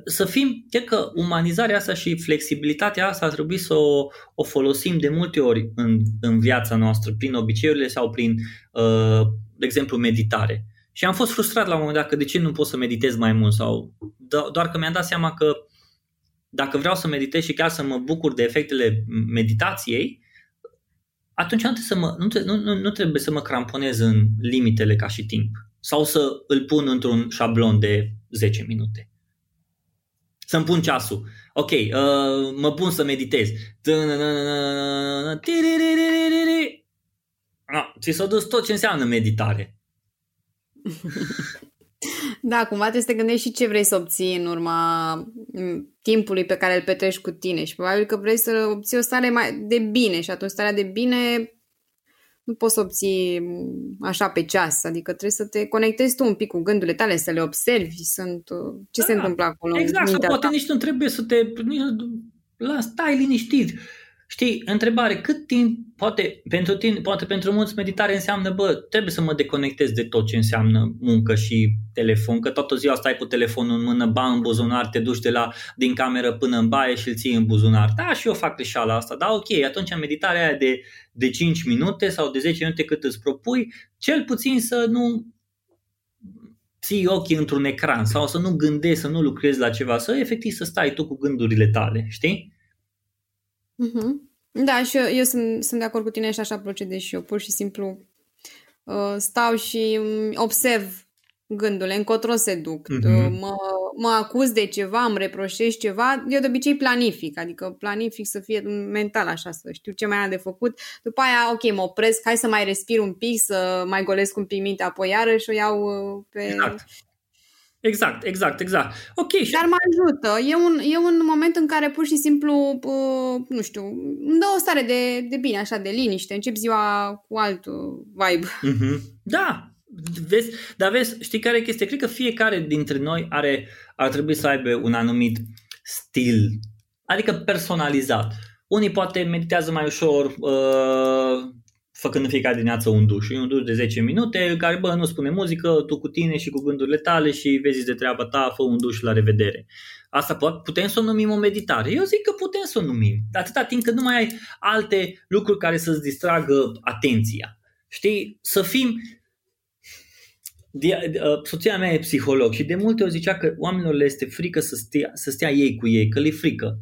Să fim, cred că umanizarea asta și flexibilitatea asta ar trebui să o, o folosim de multe ori în, în viața noastră, prin obiceiurile sau prin, uh, de exemplu, meditare. Și am fost frustrat la un moment dat că de ce nu pot să meditez mai mult sau doar că mi-am dat seama că dacă vreau să meditez și chiar să mă bucur de efectele meditației, atunci nu trebuie să mă, nu, nu, nu trebuie să mă cramponez în limitele ca și timp sau să îl pun într-un șablon de 10 minute. Să-mi pun ceasul. Ok, uh, mă pun să meditez. ți s-a dus tot ce înseamnă meditare. Da, cumva trebuie să te gândești și ce vrei să obții în urma timpului pe care îl petreci cu tine și probabil că vrei să obții o stare mai de bine și atunci starea de bine nu poți să obții așa pe ceas, adică trebuie să te conectezi tu un pic cu gândurile tale, să le observi, sunt, uh, ce da, se întâmplă acolo. Exact, sau poate ta. nici nu trebuie să te, nici, la, stai liniștit, Știi, întrebare, cât timp poate pentru tine, poate pentru mulți meditare înseamnă, bă, trebuie să mă deconectez de tot ce înseamnă muncă și telefon, că toată ziua stai cu telefonul în mână, ba în buzunar, te duci de la, din cameră până în baie și îl ții în buzunar. Da, și eu fac greșeala asta, da, ok, atunci meditarea aia de, de 5 minute sau de 10 minute cât îți propui, cel puțin să nu ții ochii într-un ecran sau să nu gândești, să nu lucrezi la ceva, să efectiv să stai tu cu gândurile tale, știi? Mm-hmm. Da, și eu, eu sunt, sunt de acord cu tine și așa procedez și eu. Pur și simplu uh, stau și observ gândurile, încotro se duc, mm-hmm. mă, mă acuz de ceva, îmi reproșez ceva, eu de obicei planific, adică planific să fie mental așa, să știu ce mai am de făcut. După aia, ok, mă opresc, hai să mai respir un pic, să mai golesc un pic mintea, apoi iarăși o iau uh, pe... Exact. Exact, exact, exact. Ok. Dar mă ajută. E un, e un moment în care pur și simplu, uh, nu știu, îmi dă o stare de, de bine, așa, de liniște. Încep ziua cu alt vibe. Mm-hmm. Da, vezi, dar vezi, știi care e chestia? Cred că fiecare dintre noi are, ar trebui să aibă un anumit stil, adică personalizat. Unii poate meditează mai ușor, uh, făcând în fiecare dimineață un duș. E un duș de 10 minute care, bă, nu spune muzică, tu cu tine și cu gândurile tale și vezi de treaba ta, fă un duș la revedere. Asta putem să o numim o meditare. Eu zic că putem să o numim, dar atâta timp că nu mai ai alte lucruri care să-ți distragă atenția. Știi? Să fim... Uh, soția mea e psiholog și de multe ori zicea că oamenilor le este frică să stea, să stea ei cu ei, că le e frică.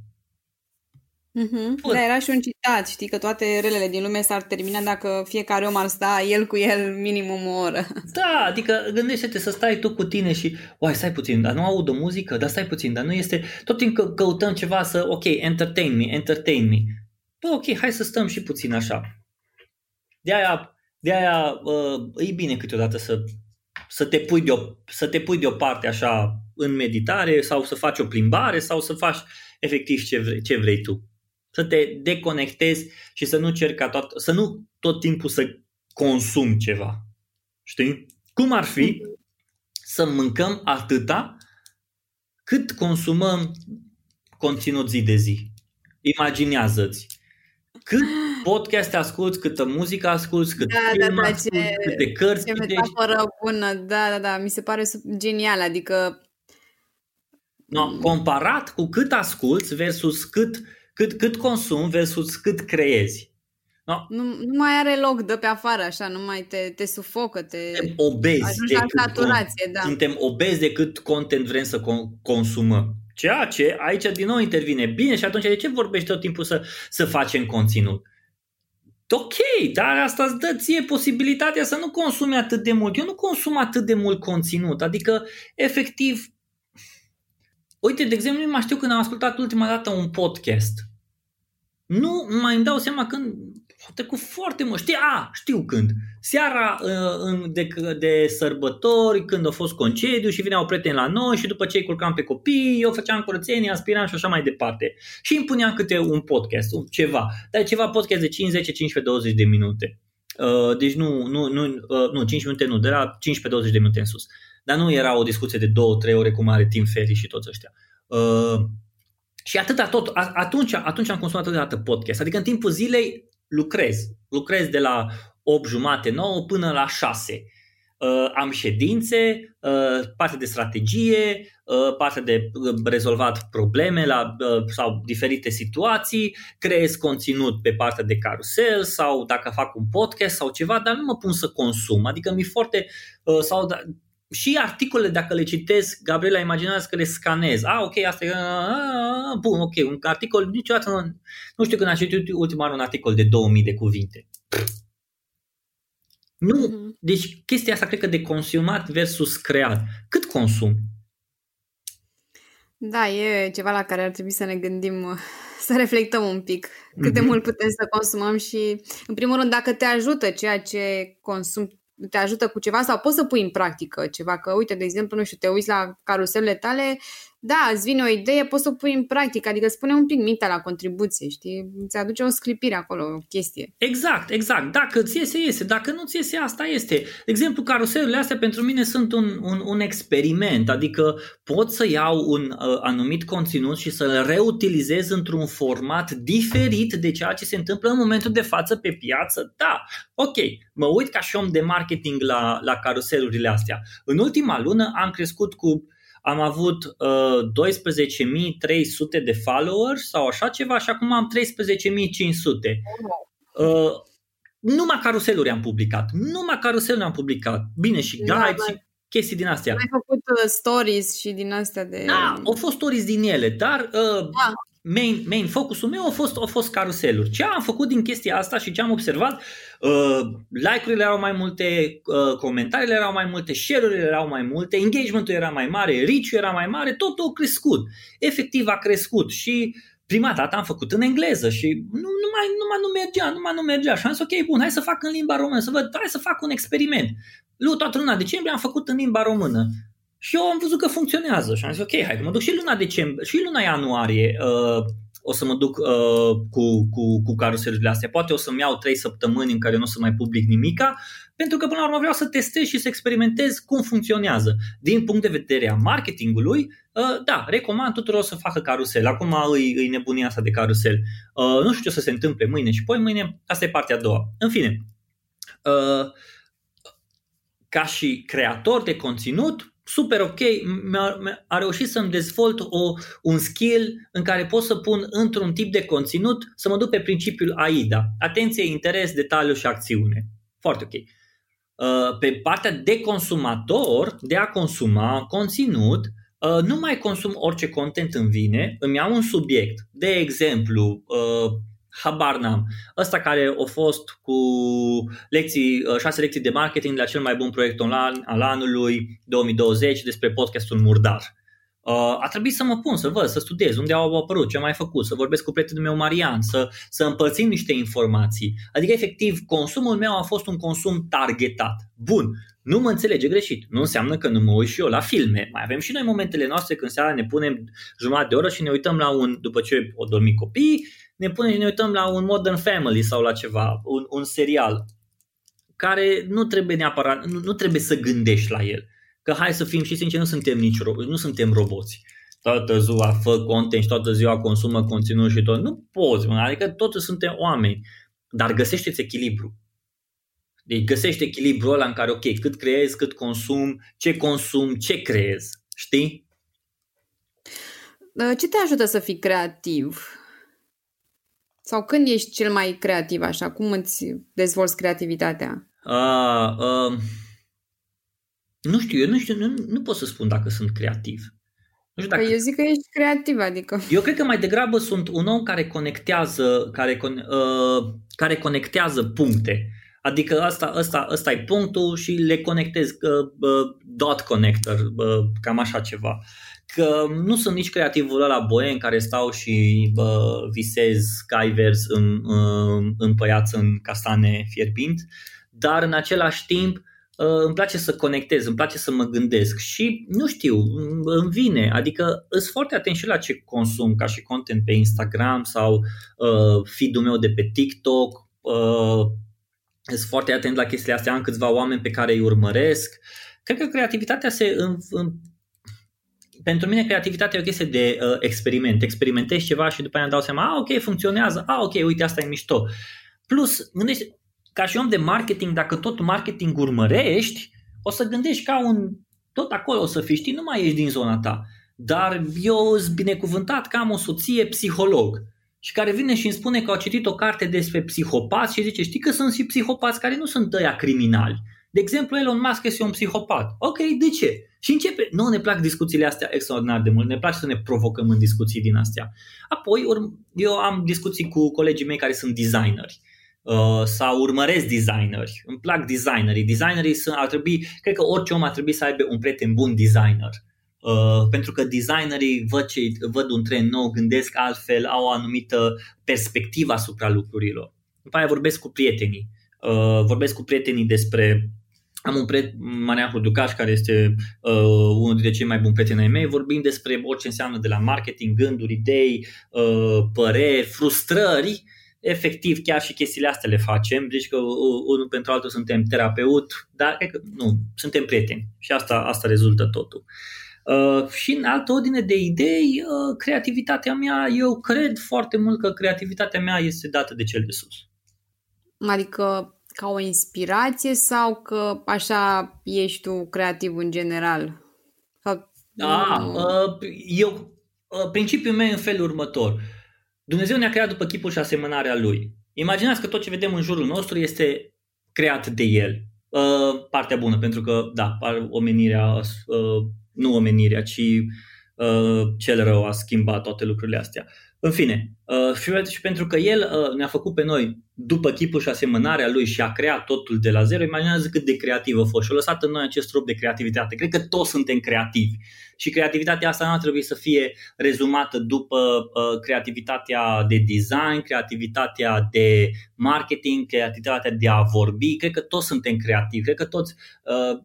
Mm-hmm. Da, era și un citat, știi, că toate relele din lume s-ar termina dacă fiecare om ar sta el cu el minimum o oră. Da, adică gândește-te să stai tu cu tine și, uai, stai puțin, dar nu aud o muzică, dar stai puțin, dar nu este, tot timpul căutăm ceva să, ok, entertain me, entertain me. Bă, ok, hai să stăm și puțin așa. De aia, de aia uh, e bine câteodată să, să, te pui de o, să te pui deoparte așa în meditare sau să faci o plimbare sau să faci efectiv ce vrei, ce vrei tu să te deconectezi și să nu cer ca tot, să nu tot timpul să consumi ceva. Știi? Cum ar fi să mâncăm atâta cât consumăm conținut zi de zi. Imaginează-ți. Cât podcast asculti, câtă muzică asculti, cât da, film da, da, asculti, ce, câte cărți ce metaforă bună, da, da, da, mi se pare genial, adică No, comparat cu cât asculți versus cât cât, cât consum versus cât creezi. No? Nu, nu mai are loc de pe afară, așa, nu mai te, te sufocă, te suntem obezi de la saturație, da. Suntem obezi de cât content vrem să consumăm. Ceea ce aici din nou intervine. Bine, și atunci de ce vorbești tot timpul să, să facem conținut? Ok, dar asta îți dă ție posibilitatea să nu consumi atât de mult. Eu nu consum atât de mult conținut, adică efectiv Uite, de exemplu, nu mai știu când am ascultat ultima dată un podcast. Nu mai îmi dau seama când a trecut foarte mult. Știi, a, știu când. Seara uh, de, de sărbători, când a fost concediu și vineau prieteni la noi și după ce îi culcam pe copii, eu făceam curățenie, aspiram și așa mai departe. Și îmi puneam câte un podcast, ceva. Dar ceva podcast de 5, 10, 15, 20 de minute. Uh, deci nu, nu, nu, uh, nu 5 minute nu, de la 15-20 de minute în sus. Dar nu era o discuție de 2-3 ore cum are Tim Ferry și toți ăștia. Uh, și atâta tot, atunci, atunci am consumat atâta podcast. Adică în timpul zilei lucrez. Lucrez de la 8 jumate, 9 până la 6. Uh, am ședințe, uh, parte de strategie, uh, parte de uh, rezolvat probleme la, uh, sau diferite situații, creez conținut pe partea de carusel sau dacă fac un podcast sau ceva, dar nu mă pun să consum. Adică mi foarte, uh, sau da, și articole, dacă le citesc, Gabriela, imaginează că le scanez. Ah, ok, asta e... Ah, bun, ok, un articol, niciodată nu, nu știu când am citit ultima oară un articol de 2000 de cuvinte. Nu, mm-hmm. deci chestia asta cred că de consumat versus creat. Cât consum? Da, e ceva la care ar trebui să ne gândim, să reflectăm un pic cât de mm-hmm. mult putem să consumăm și, în primul rând, dacă te ajută ceea ce consum te ajută cu ceva sau poți să pui în practică ceva, că uite, de exemplu, nu știu, te uiți la caruselele tale, da, îți vine o idee, poți să o pui în practică, adică spune un pic mintea la contribuție, știi? Îți aduce o sclipire acolo, o chestie. Exact, exact. Dacă ți iese, iese. Dacă nu ți iese, asta este. De exemplu, caruselurile astea pentru mine sunt un, un, un experiment, adică pot să iau un uh, anumit conținut și să-l reutilizez într-un format diferit de ceea ce se întâmplă în momentul de față pe piață. Da, ok, mă uit ca și om de marketing la, la caruselurile astea. În ultima lună am crescut cu am avut uh, 12.300 de followers sau așa ceva și acum am 13.500. Uh, numai caruseluri am publicat. Numai caruseluri am publicat. Bine, și da, guides da, chestii din astea. Ai făcut uh, stories și din astea de... Da, au fost stories din ele, dar uh, da main, main focusul meu a fost, a fost caruseluri. Ce am făcut din chestia asta și ce am observat, uh, like-urile erau mai multe, uh, comentariile erau mai multe, share-urile erau mai multe, engagement-ul era mai mare, reach-ul era mai mare, totul a crescut. Efectiv a crescut și prima dată am făcut în engleză și nu, nu, mai, nu mai nu mergea, nu mai nu mergea și am zis ok, bun, hai să fac în limba română, să văd, hai să fac un experiment. Lu, toată luna decembrie am făcut în limba română. Și eu am văzut că funcționează și am zis, ok, hai că mă duc și luna decembrie, și luna ianuarie uh, o să mă duc uh, cu, cu, cu caruselurile astea. Poate o să-mi iau 3 săptămâni în care nu o să mai public nimica, pentru că până la urmă vreau să testez și să experimentez cum funcționează. Din punct de vedere a marketingului, uh, da, recomand tuturor să facă carusel. Acum îi, îi nebunia asta de carusel. Uh, nu știu ce o să se întâmple mâine și poi mâine, asta e partea a doua. În fine, uh, ca și creator de conținut, super ok, a reușit să-mi dezvolt o, un skill în care pot să pun într-un tip de conținut să mă duc pe principiul AIDA. Atenție, interes, detaliu și acțiune. Foarte ok. Uh, pe partea de consumator, de a consuma conținut, uh, nu mai consum orice content îmi vine, îmi iau un subiect. De exemplu, uh, habar n-am. Ăsta care a fost cu lecții, uh, șase lecții de marketing la cel mai bun proiect online al anului 2020 despre podcastul Murdar. Uh, a trebuit să mă pun, să văd, să studiez unde au apărut, ce am mai făcut, să vorbesc cu prietenul meu Marian, să, să împărțim niște informații. Adică, efectiv, consumul meu a fost un consum targetat. Bun, nu mă înțelege greșit. Nu înseamnă că nu mă uit și eu la filme. Mai avem și noi momentele noastre când seara ne punem jumătate de oră și ne uităm la un, după ce o dormi copiii, ne punem și ne uităm la un Modern Family sau la ceva, un, un serial care nu trebuie neapărat, nu, nu trebuie să gândești la el. Că hai să fim și sinceri, nu suntem nici nu suntem roboți. Toată ziua fă content și toată ziua consumă conținut și tot. Nu poți, mă, adică toți suntem oameni. Dar găsește-ți echilibru. Deci găsește echilibrul ăla în care, ok, cât creezi, cât consum, ce consum, ce creezi. Știi? Ce te ajută să fii creativ? Sau când ești cel mai creativ așa? Cum îți dezvolți creativitatea? Uh, uh, nu știu, eu nu știu, nu, nu pot să spun dacă sunt creativ. Nu știu dacă... Păi eu zic că ești creativ, adică... Eu cred că mai degrabă sunt un om care conectează, care, uh, care conectează puncte. Adică asta, asta, asta e punctul și le conectez uh, uh, dot connector, uh, cam așa ceva că nu sunt nici creativul ăla boien care stau și bă, visez skyvers în, în păiață în castane fierbint, dar în același timp îmi place să conectez, îmi place să mă gândesc și nu știu, îmi vine, adică îs foarte atent și la ce consum ca și content pe Instagram sau uh, feed-ul meu de pe TikTok, uh, sunt foarte atent la chestiile astea, am câțiva oameni pe care îi urmăresc. Cred că creativitatea se în, în, pentru mine creativitatea e o chestie de uh, experiment. Experimentezi ceva și după aia îmi dau seama, a, ok, funcționează, a, ok, uite, asta e mișto. Plus, gândești, ca și om de marketing, dacă tot marketing urmărești, o să gândești ca un, tot acolo o să fii, știi, nu mai ești din zona ta. Dar eu sunt binecuvântat că am o soție psiholog și care vine și îmi spune că a citit o carte despre psihopați și zice, știi că sunt și psihopați care nu sunt ăia criminali. De exemplu, Elon Musk este un psihopat. Ok, de ce? Și începe, nu ne plac discuțiile astea extraordinar de mult, ne place să ne provocăm în discuții din astea. Apoi, eu am discuții cu colegii mei care sunt designeri uh, sau urmăresc designeri. Îmi plac designerii. Designerii sunt, ar trebui, cred că orice om ar trebui să aibă un prieten bun designer. Uh, pentru că designerii văd, ce, văd un trend nou, gândesc altfel, au o anumită perspectivă asupra lucrurilor. După aia vorbesc cu prietenii. Uh, vorbesc cu prietenii despre am un prieten, Marian Hurducaș, care este uh, unul dintre cei mai buni prieteni ai mei, vorbim despre orice înseamnă de la marketing, gânduri, idei, uh, păreri, frustrări, efectiv chiar și chestiile astea le facem, deci că unul pentru altul suntem terapeut, dar cred că nu, suntem prieteni și asta, asta rezultă totul. Uh, și în altă ordine de idei, uh, creativitatea mea, eu cred foarte mult că creativitatea mea este dată de cel de sus. Adică ca o inspirație sau că așa ești tu creativ în general? Sau... Da, uh, eu, uh, principiul meu în felul următor. Dumnezeu ne-a creat după chipul și asemănarea Lui. Imaginați că tot ce vedem în jurul nostru este creat de El. Uh, partea bună, pentru că, da, omenirea, nu omenirea, ci cel rău a schimbat toate lucrurile astea. În fine, uh, și pentru că El uh, ne-a făcut pe noi după chipul și asemănarea Lui și a creat totul de la zero, imaginează cât de creativ a fost și a lăsat în noi acest trup de creativitate. Cred că toți suntem creativi și creativitatea asta nu ar trebui să fie rezumată după uh, creativitatea de design, creativitatea de marketing, creativitatea de a vorbi. Cred că toți suntem creativi, cred că toți uh,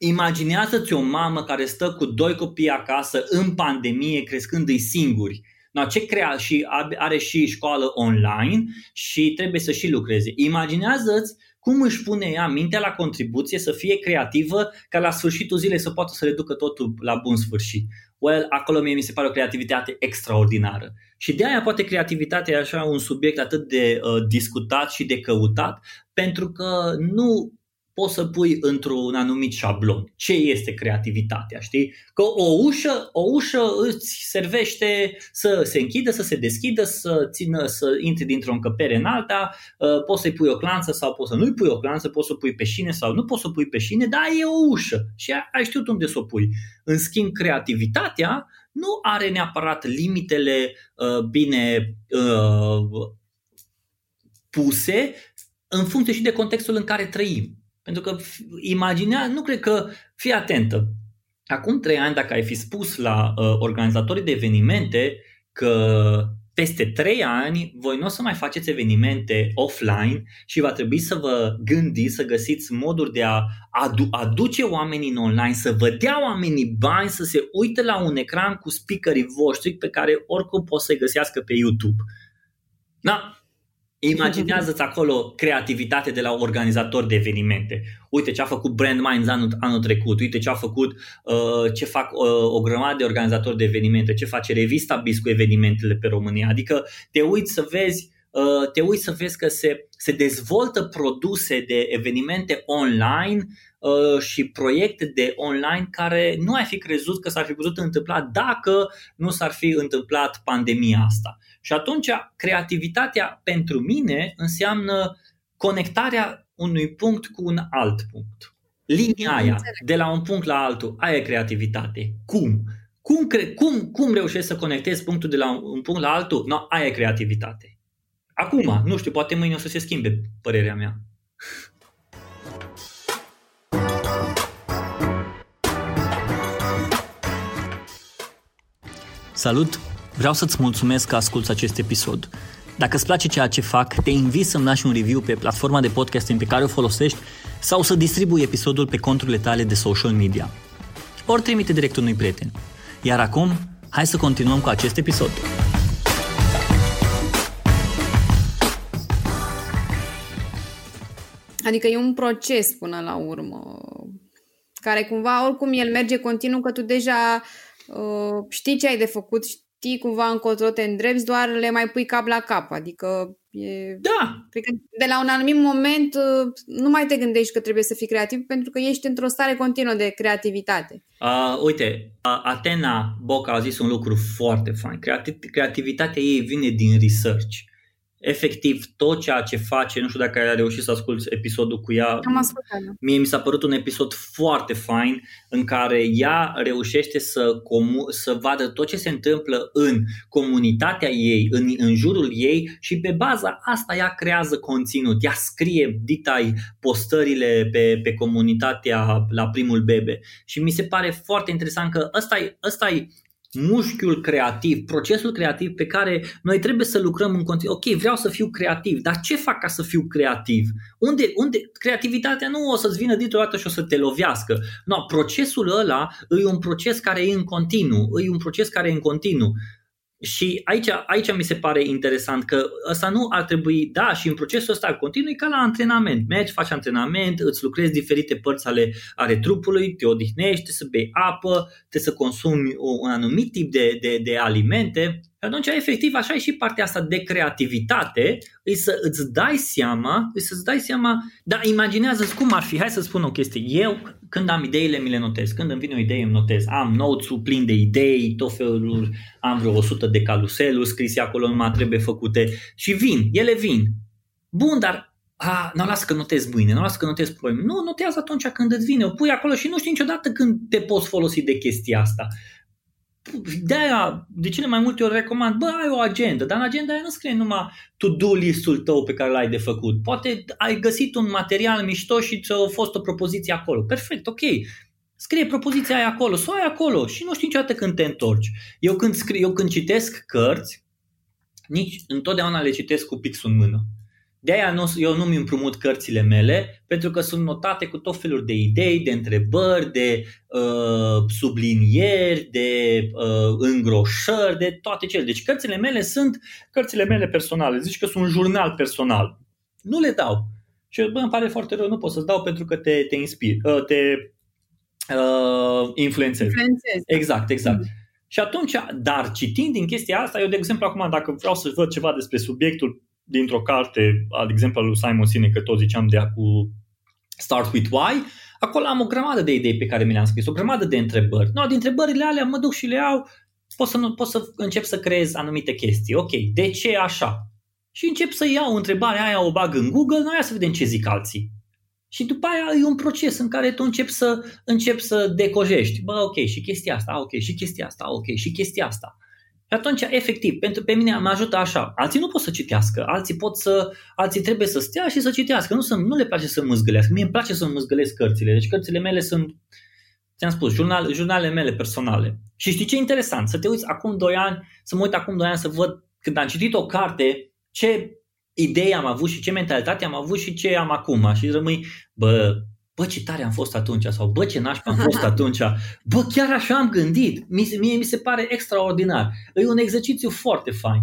Imaginează-ți o mamă care stă cu doi copii acasă în pandemie, crescând-i singuri No, ce crea și are și școală online și trebuie să și lucreze. Imaginează-ți cum își pune ea mintea la contribuție să fie creativă ca la sfârșitul zilei să poată să reducă totul la bun sfârșit. Well, acolo mie mi se pare o creativitate extraordinară. Și de aia poate creativitatea e așa un subiect atât de uh, discutat și de căutat, pentru că nu poți să pui într-un anumit șablon. Ce este creativitatea, știi? Că o ușă, o ușă îți servește să se închidă, să se deschidă, să țină, să intri dintr-o încăpere în alta, uh, poți să-i pui o clanță sau poți să nu-i pui o clanță, poți să pui pe șine sau nu poți să pui pe șine, dar e o ușă și ai știut unde să o pui. În schimb, creativitatea nu are neapărat limitele uh, bine uh, puse în funcție și de contextul în care trăim. Pentru că imaginea, nu cred că, fii atentă, acum trei ani dacă ai fi spus la uh, organizatorii de evenimente că peste trei ani voi nu o să mai faceți evenimente offline și va trebui să vă gândiți, să găsiți moduri de a adu- aduce oamenii în online, să vă dea oamenii bani să se uite la un ecran cu speakerii voștri pe care oricum pot să-i găsească pe YouTube. Da, Imaginează-ți acolo creativitate de la organizator de evenimente. Uite ce a făcut Brand Minds anul, anul trecut, uite ce a făcut, uh, ce fac uh, o grămadă de organizatori de evenimente, ce face revista BIS cu evenimentele pe România. Adică te uiți să vezi uh, te uiți să vezi că se, se dezvoltă produse de evenimente online uh, și proiecte de online care nu ai fi crezut că s-ar fi putut întâmpla dacă nu s-ar fi întâmplat pandemia asta. Și atunci creativitatea pentru mine înseamnă conectarea unui punct cu un alt punct. Linia aia, de la un punct la altul, aia e creativitate. Cum? Cum, cre- cum, cum reușești să conectezi punctul de la un punct la altul? No, aia e creativitate. Acum, nu știu, poate mâine o să se schimbe părerea mea. Salut! Vreau să-ți mulțumesc că asculți acest episod. Dacă îți place ceea ce fac, te invit să-mi lași un review pe platforma de podcasting pe care o folosești sau să distribui episodul pe conturile tale de social media. Ori trimite direct unui prieten. Iar acum, hai să continuăm cu acest episod. Adică e un proces până la urmă, care cumva, oricum el merge continuu, că tu deja uh, știi ce ai de făcut, știi cumva încotro te îndrepți, doar le mai pui cap la cap. Adică e... Da. Cred că de la un anumit moment uh, nu mai te gândești că trebuie să fii creativ pentru că ești într-o stare continuă de creativitate. Uh, uite, uh, Atena Boca a zis un lucru foarte fain. Creativ- creativitatea ei vine din research efectiv tot ceea ce face, nu știu dacă ai reușit să asculti episodul cu ea. Am ascultat. Da. Mie mi s-a părut un episod foarte fain în care ea reușește să, comu- să vadă tot ce se întâmplă în comunitatea ei, în, în jurul ei și pe baza asta ea creează conținut. Ea scrie ditai postările pe, pe comunitatea la primul bebe și mi se pare foarte interesant că ăsta e, ăsta e mușchiul creativ, procesul creativ pe care noi trebuie să lucrăm în continuu. Ok, vreau să fiu creativ, dar ce fac ca să fiu creativ? Unde, unde creativitatea nu o să-ți vină dintr-o dată și o să te lovească. No, procesul ăla e un proces care e în continuu, e un proces care e în continuu. Și aici, aici mi se pare interesant că ăsta nu ar trebui, da, și în procesul ăsta continui ca la antrenament. Mergi, faci antrenament, îți lucrezi diferite părți ale, ale trupului, te odihnești, să bei apă, te să consumi un anumit tip de, de, de alimente și atunci, efectiv, așa e și partea asta de creativitate, îi să îți dai seama, îi să-ți dai seama, dar imaginează cum ar fi, hai să spun o chestie, eu când am ideile mi le notez, când îmi vine o idee îmi notez, am notes plin de idei, tot felul, am vreo 100 de caluseluri scrise acolo, numai trebuie făcute. Și vin, ele vin. Bun, dar a, nu las că notez mâine, nu las că notez poem. Nu, notează atunci când îți vine, o pui acolo și nu știi niciodată când te poți folosi de chestia asta de-aia, de cele mai multe ori recomand, bă, ai o agenda, dar în agenda aia nu scrie numai to-do listul tău pe care l-ai de făcut. Poate ai găsit un material mișto și ți-a fost o propoziție acolo. Perfect, ok. Scrie propoziția aia acolo, să o ai acolo și nu știi niciodată când te întorci. Eu când, scrie, eu când citesc cărți, nici întotdeauna le citesc cu pixul în mână. De aia nu, eu nu-mi împrumut cărțile mele, pentru că sunt notate cu tot felul de idei, de întrebări, de uh, sublinieri, de uh, îngroșări, de toate cele. Deci cărțile mele sunt cărțile mele personale. Zici că sunt un jurnal personal. Nu le dau. Și bă, îmi pare foarte rău, nu pot să-ți dau pentru că te, te inspir, uh, te uh, influențezi. Influențez. Exact, exact. Mm. Și atunci, dar citind din chestia asta, eu de exemplu acum dacă vreau să văd ceva despre subiectul dintr-o carte, al exemplu al lui Simon Sinek, că tot ziceam de cu Start with Why, acolo am o grămadă de idei pe care mi le-am scris, o grămadă de întrebări. No, din întrebările alea mă duc și le iau, pot să, pot să încep să creez anumite chestii. Ok, de ce așa? Și încep să iau întrebarea aia, o bag în Google, noi să vedem ce zic alții. Și după aia e un proces în care tu începi să, începi să decojești. Bă, ok, și chestia asta, ok, și chestia asta, ok, și chestia asta. Și atunci, efectiv, pentru pe mine mă ajută așa. Alții nu pot să citească, alții pot să, alții trebuie să stea și să citească. Nu, să, nu le place să mâzgălească. Mie îmi place să mâzgălesc cărțile. Deci cărțile mele sunt, ți-am spus, jurnal, jurnalele mele personale. Și știi ce e interesant? Să te uiți acum 2 ani, să mă uit acum 2 ani să văd când am citit o carte, ce idei am avut și ce mentalitate am avut și ce am acum. Și rămâi, bă, bă, ce tare am fost atunci sau bă, ce nașpa am fost atunci, bă, chiar așa am gândit. Mie mi se pare extraordinar. E un exercițiu foarte fain.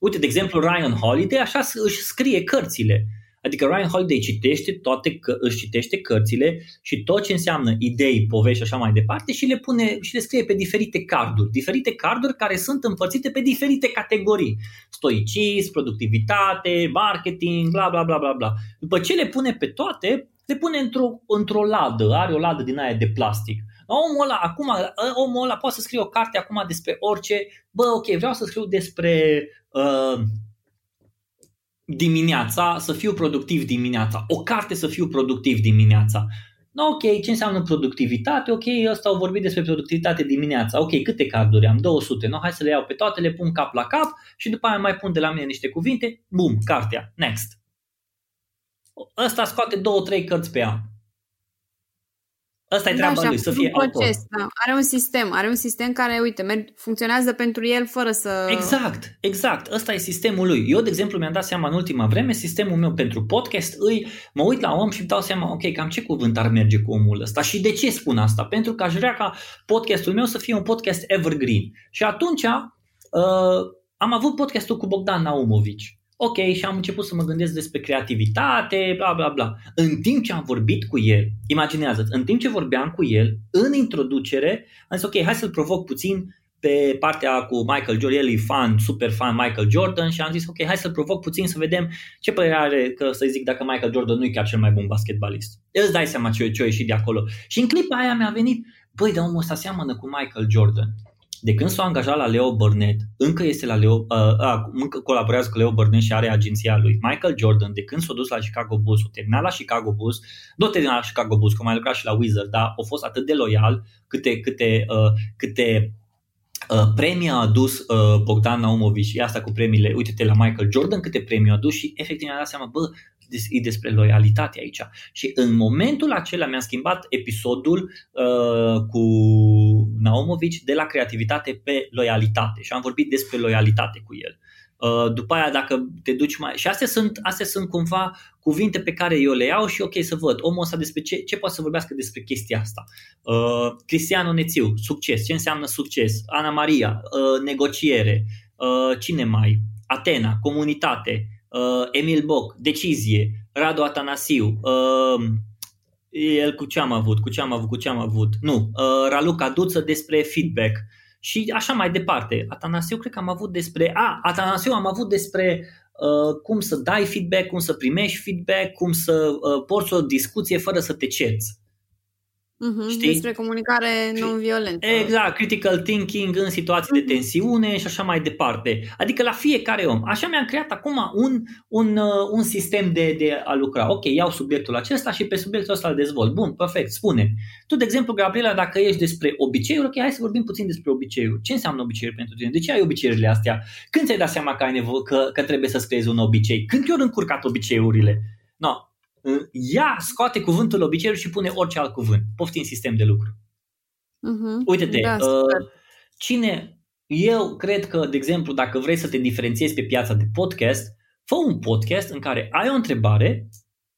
Uite, de exemplu, Ryan Holiday așa își scrie cărțile. Adică Ryan Holiday citește toate, își citește cărțile și tot ce înseamnă idei, povești și așa mai departe și le pune și le scrie pe diferite carduri. Diferite carduri care sunt împărțite pe diferite categorii. Stoicism, productivitate, marketing, bla bla bla bla bla. După ce le pune pe toate, le pune într-o, într-o ladă, are o ladă din aia de plastic. Omul ăla, acum, omul ăla poate să scrie o carte acum despre orice, bă, ok, vreau să scriu despre uh, dimineața, să fiu productiv dimineața, o carte să fiu productiv dimineața. No, ok, ce înseamnă productivitate? Ok, ăsta au vorbit despre productivitate dimineața. Ok, câte carduri am? 200. No, hai să le iau pe toate, le pun cap la cap și după aia mai pun de la mine niște cuvinte. Bum, cartea. Next. Ăsta scoate două, trei cărți pe an. Asta e da, treaba lui, să fie un proces, da. Are un sistem, are un sistem care, uite, merg, funcționează pentru el fără să... Exact, exact. Ăsta e sistemul lui. Eu, de exemplu, mi-am dat seama în ultima vreme, sistemul meu pentru podcast, îi, mă uit la om și îmi dau seama, ok, cam ce cuvânt ar merge cu omul ăsta și de ce spun asta? Pentru că aș vrea ca podcastul meu să fie un podcast evergreen. Și atunci uh, am avut podcastul cu Bogdan Naumovici Ok, și am început să mă gândesc despre creativitate, bla bla bla. În timp ce am vorbit cu el, imaginează în timp ce vorbeam cu el, în introducere, am zis ok, hai să-l provoc puțin pe partea cu Michael Jordan, el e fan, super fan Michael Jordan și am zis ok, hai să-l provoc puțin să vedem ce părere are că să zic dacă Michael Jordan nu e chiar cel mai bun basketbalist. Îți dai seama ce, ce a ieșit de acolo. Și în clipa aia mi-a venit, băi, dar omul ăsta seamănă cu Michael Jordan de când s-a angajat la Leo Burnett, încă este la Leo, uh, uh, încă colaborează cu Leo Burnett și are agenția lui. Michael Jordan, de când s-a dus la Chicago Bulls, a terminat la Chicago Bulls, nu a terminat la Chicago Bulls, că mai lucrat și la Wizards, dar a fost atât de loial câte, câte, uh, câte Uh, premii a adus uh, Bogdan Naumovic și asta cu premiile, uite-te la Michael Jordan câte premii a adus și efectiv mi-a dat seama, bă, e despre loialitate aici. Și în momentul acela mi-am schimbat episodul uh, cu Naumovici de la creativitate pe loialitate și am vorbit despre loialitate cu el. Uh, după aia dacă te duci mai... Și astea sunt, astea sunt cumva cuvinte pe care eu le iau și ok să văd omul ăsta despre ce, ce poate să vorbească despre chestia asta. Uh, Cristian Onețiu, succes. Ce înseamnă succes? Ana Maria, uh, negociere. Uh, cine mai? Atena, comunitate. Uh, Emil Boc, decizie. Radu Atanasiu. Uh, el cu ce am avut, cu ce am avut, cu ce am avut. Nu, uh, Raluca Duță despre feedback. Uh, și așa mai departe. Atanasiu cred că am avut despre, a, Atanasiu am avut despre uh, cum să dai feedback, cum să primești feedback, cum să uh, porți o discuție fără să te cerți. Uh-huh, Știi? Despre comunicare non-violentă. Exact, critical thinking în situații uh-huh. de mhm. tensiune și așa mai departe. Adică la fiecare om. Așa mi-am creat acum un, un, uh, un sistem de, de a lucra. Ok, iau subiectul acesta și pe subiectul ăsta îl dezvolt. Bun, perfect, spune. Tu, de exemplu, Gabriela, dacă ești despre obiceiuri, ok, hai să vorbim puțin despre obiceiuri. Ce înseamnă obiceiuri pentru tine? De ce ai obiceiurile astea? Când ți-ai dat seama că, ai nevo- că, că trebuie să creezi un obicei? Când te-au încurcat obiceiurile? No, ia, scoate cuvântul obiceiul și pune orice alt cuvânt. Poftim sistem de lucru. Uh-huh. Uite-te, da, uh, cine, eu cred că, de exemplu, dacă vrei să te diferențiezi pe piața de podcast, fă un podcast în care ai o întrebare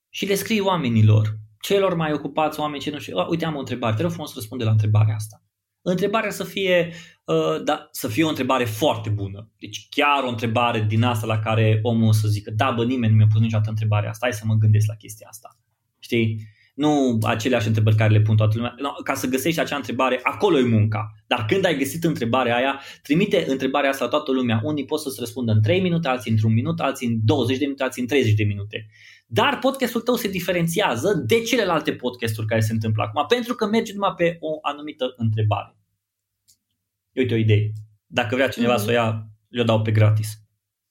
și le scrii oamenilor, celor mai ocupați oameni ce nu știu, uite am o întrebare, te rog frumos să răspunde la întrebarea asta. Întrebarea să fie, uh, da, să fie o întrebare foarte bună. Deci chiar o întrebare din asta la care omul o să zică, da, bă, nimeni nu mi-a pus niciodată întrebarea asta, hai să mă gândesc la chestia asta. Știi? Nu aceleași întrebări care le pun toată lumea. No, ca să găsești acea întrebare, acolo e munca. Dar când ai găsit întrebarea aia, trimite întrebarea asta la toată lumea. Unii pot să-ți răspundă în 3 minute, alții într-un minut, alții în 20 de minute, alții în 30 de minute. Dar podcastul tău se diferențiază de celelalte podcasturi care se întâmplă acum, pentru că merge numai pe o anumită întrebare. Uite o idee. Dacă vrea cineva mm-hmm. să o ia, le dau pe gratis.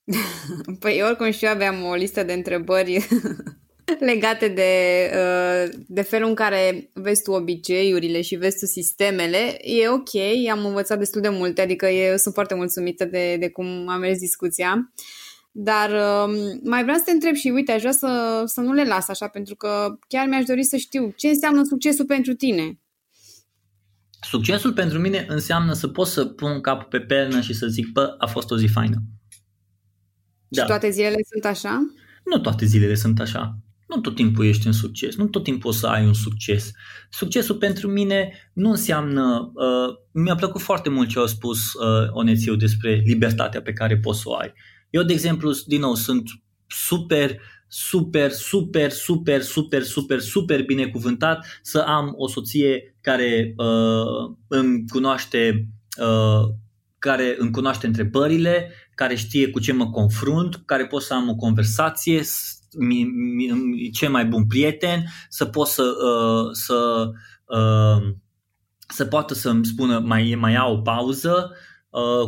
Păi oricum și eu aveam o listă de întrebări legate de, uh, de felul în care vezi tu obiceiurile și vezi tu sistemele. E ok, am învățat destul de multe, adică eu sunt foarte mulțumită de, de cum a mers discuția. Dar um, mai vreau să te întreb și uite, aș vrea să, să nu le las așa, pentru că chiar mi-aș dori să știu ce înseamnă succesul pentru tine. Succesul pentru mine înseamnă să pot să pun capul pe pernă și să zic, bă, a fost o zi faină. Da. Și toate zilele sunt așa? Nu toate zilele sunt așa. Nu tot timpul ești în succes, nu tot timpul o să ai un succes. Succesul pentru mine nu înseamnă, uh, mi-a plăcut foarte mult ce au spus uh, Onețiu despre libertatea pe care poți să o ai. Eu, de exemplu, din nou, sunt super, super, super, super, super, super, super binecuvântat să am o soție care uh, îmi cunoaște uh, care îmi cunoaște întrebările, care știe cu ce mă confrunt, care pot să am o conversație, mi, mi, cel mai bun prieten, să pot să, uh, să, uh, să poată să-mi spună mai, mai iau o pauză, Uh,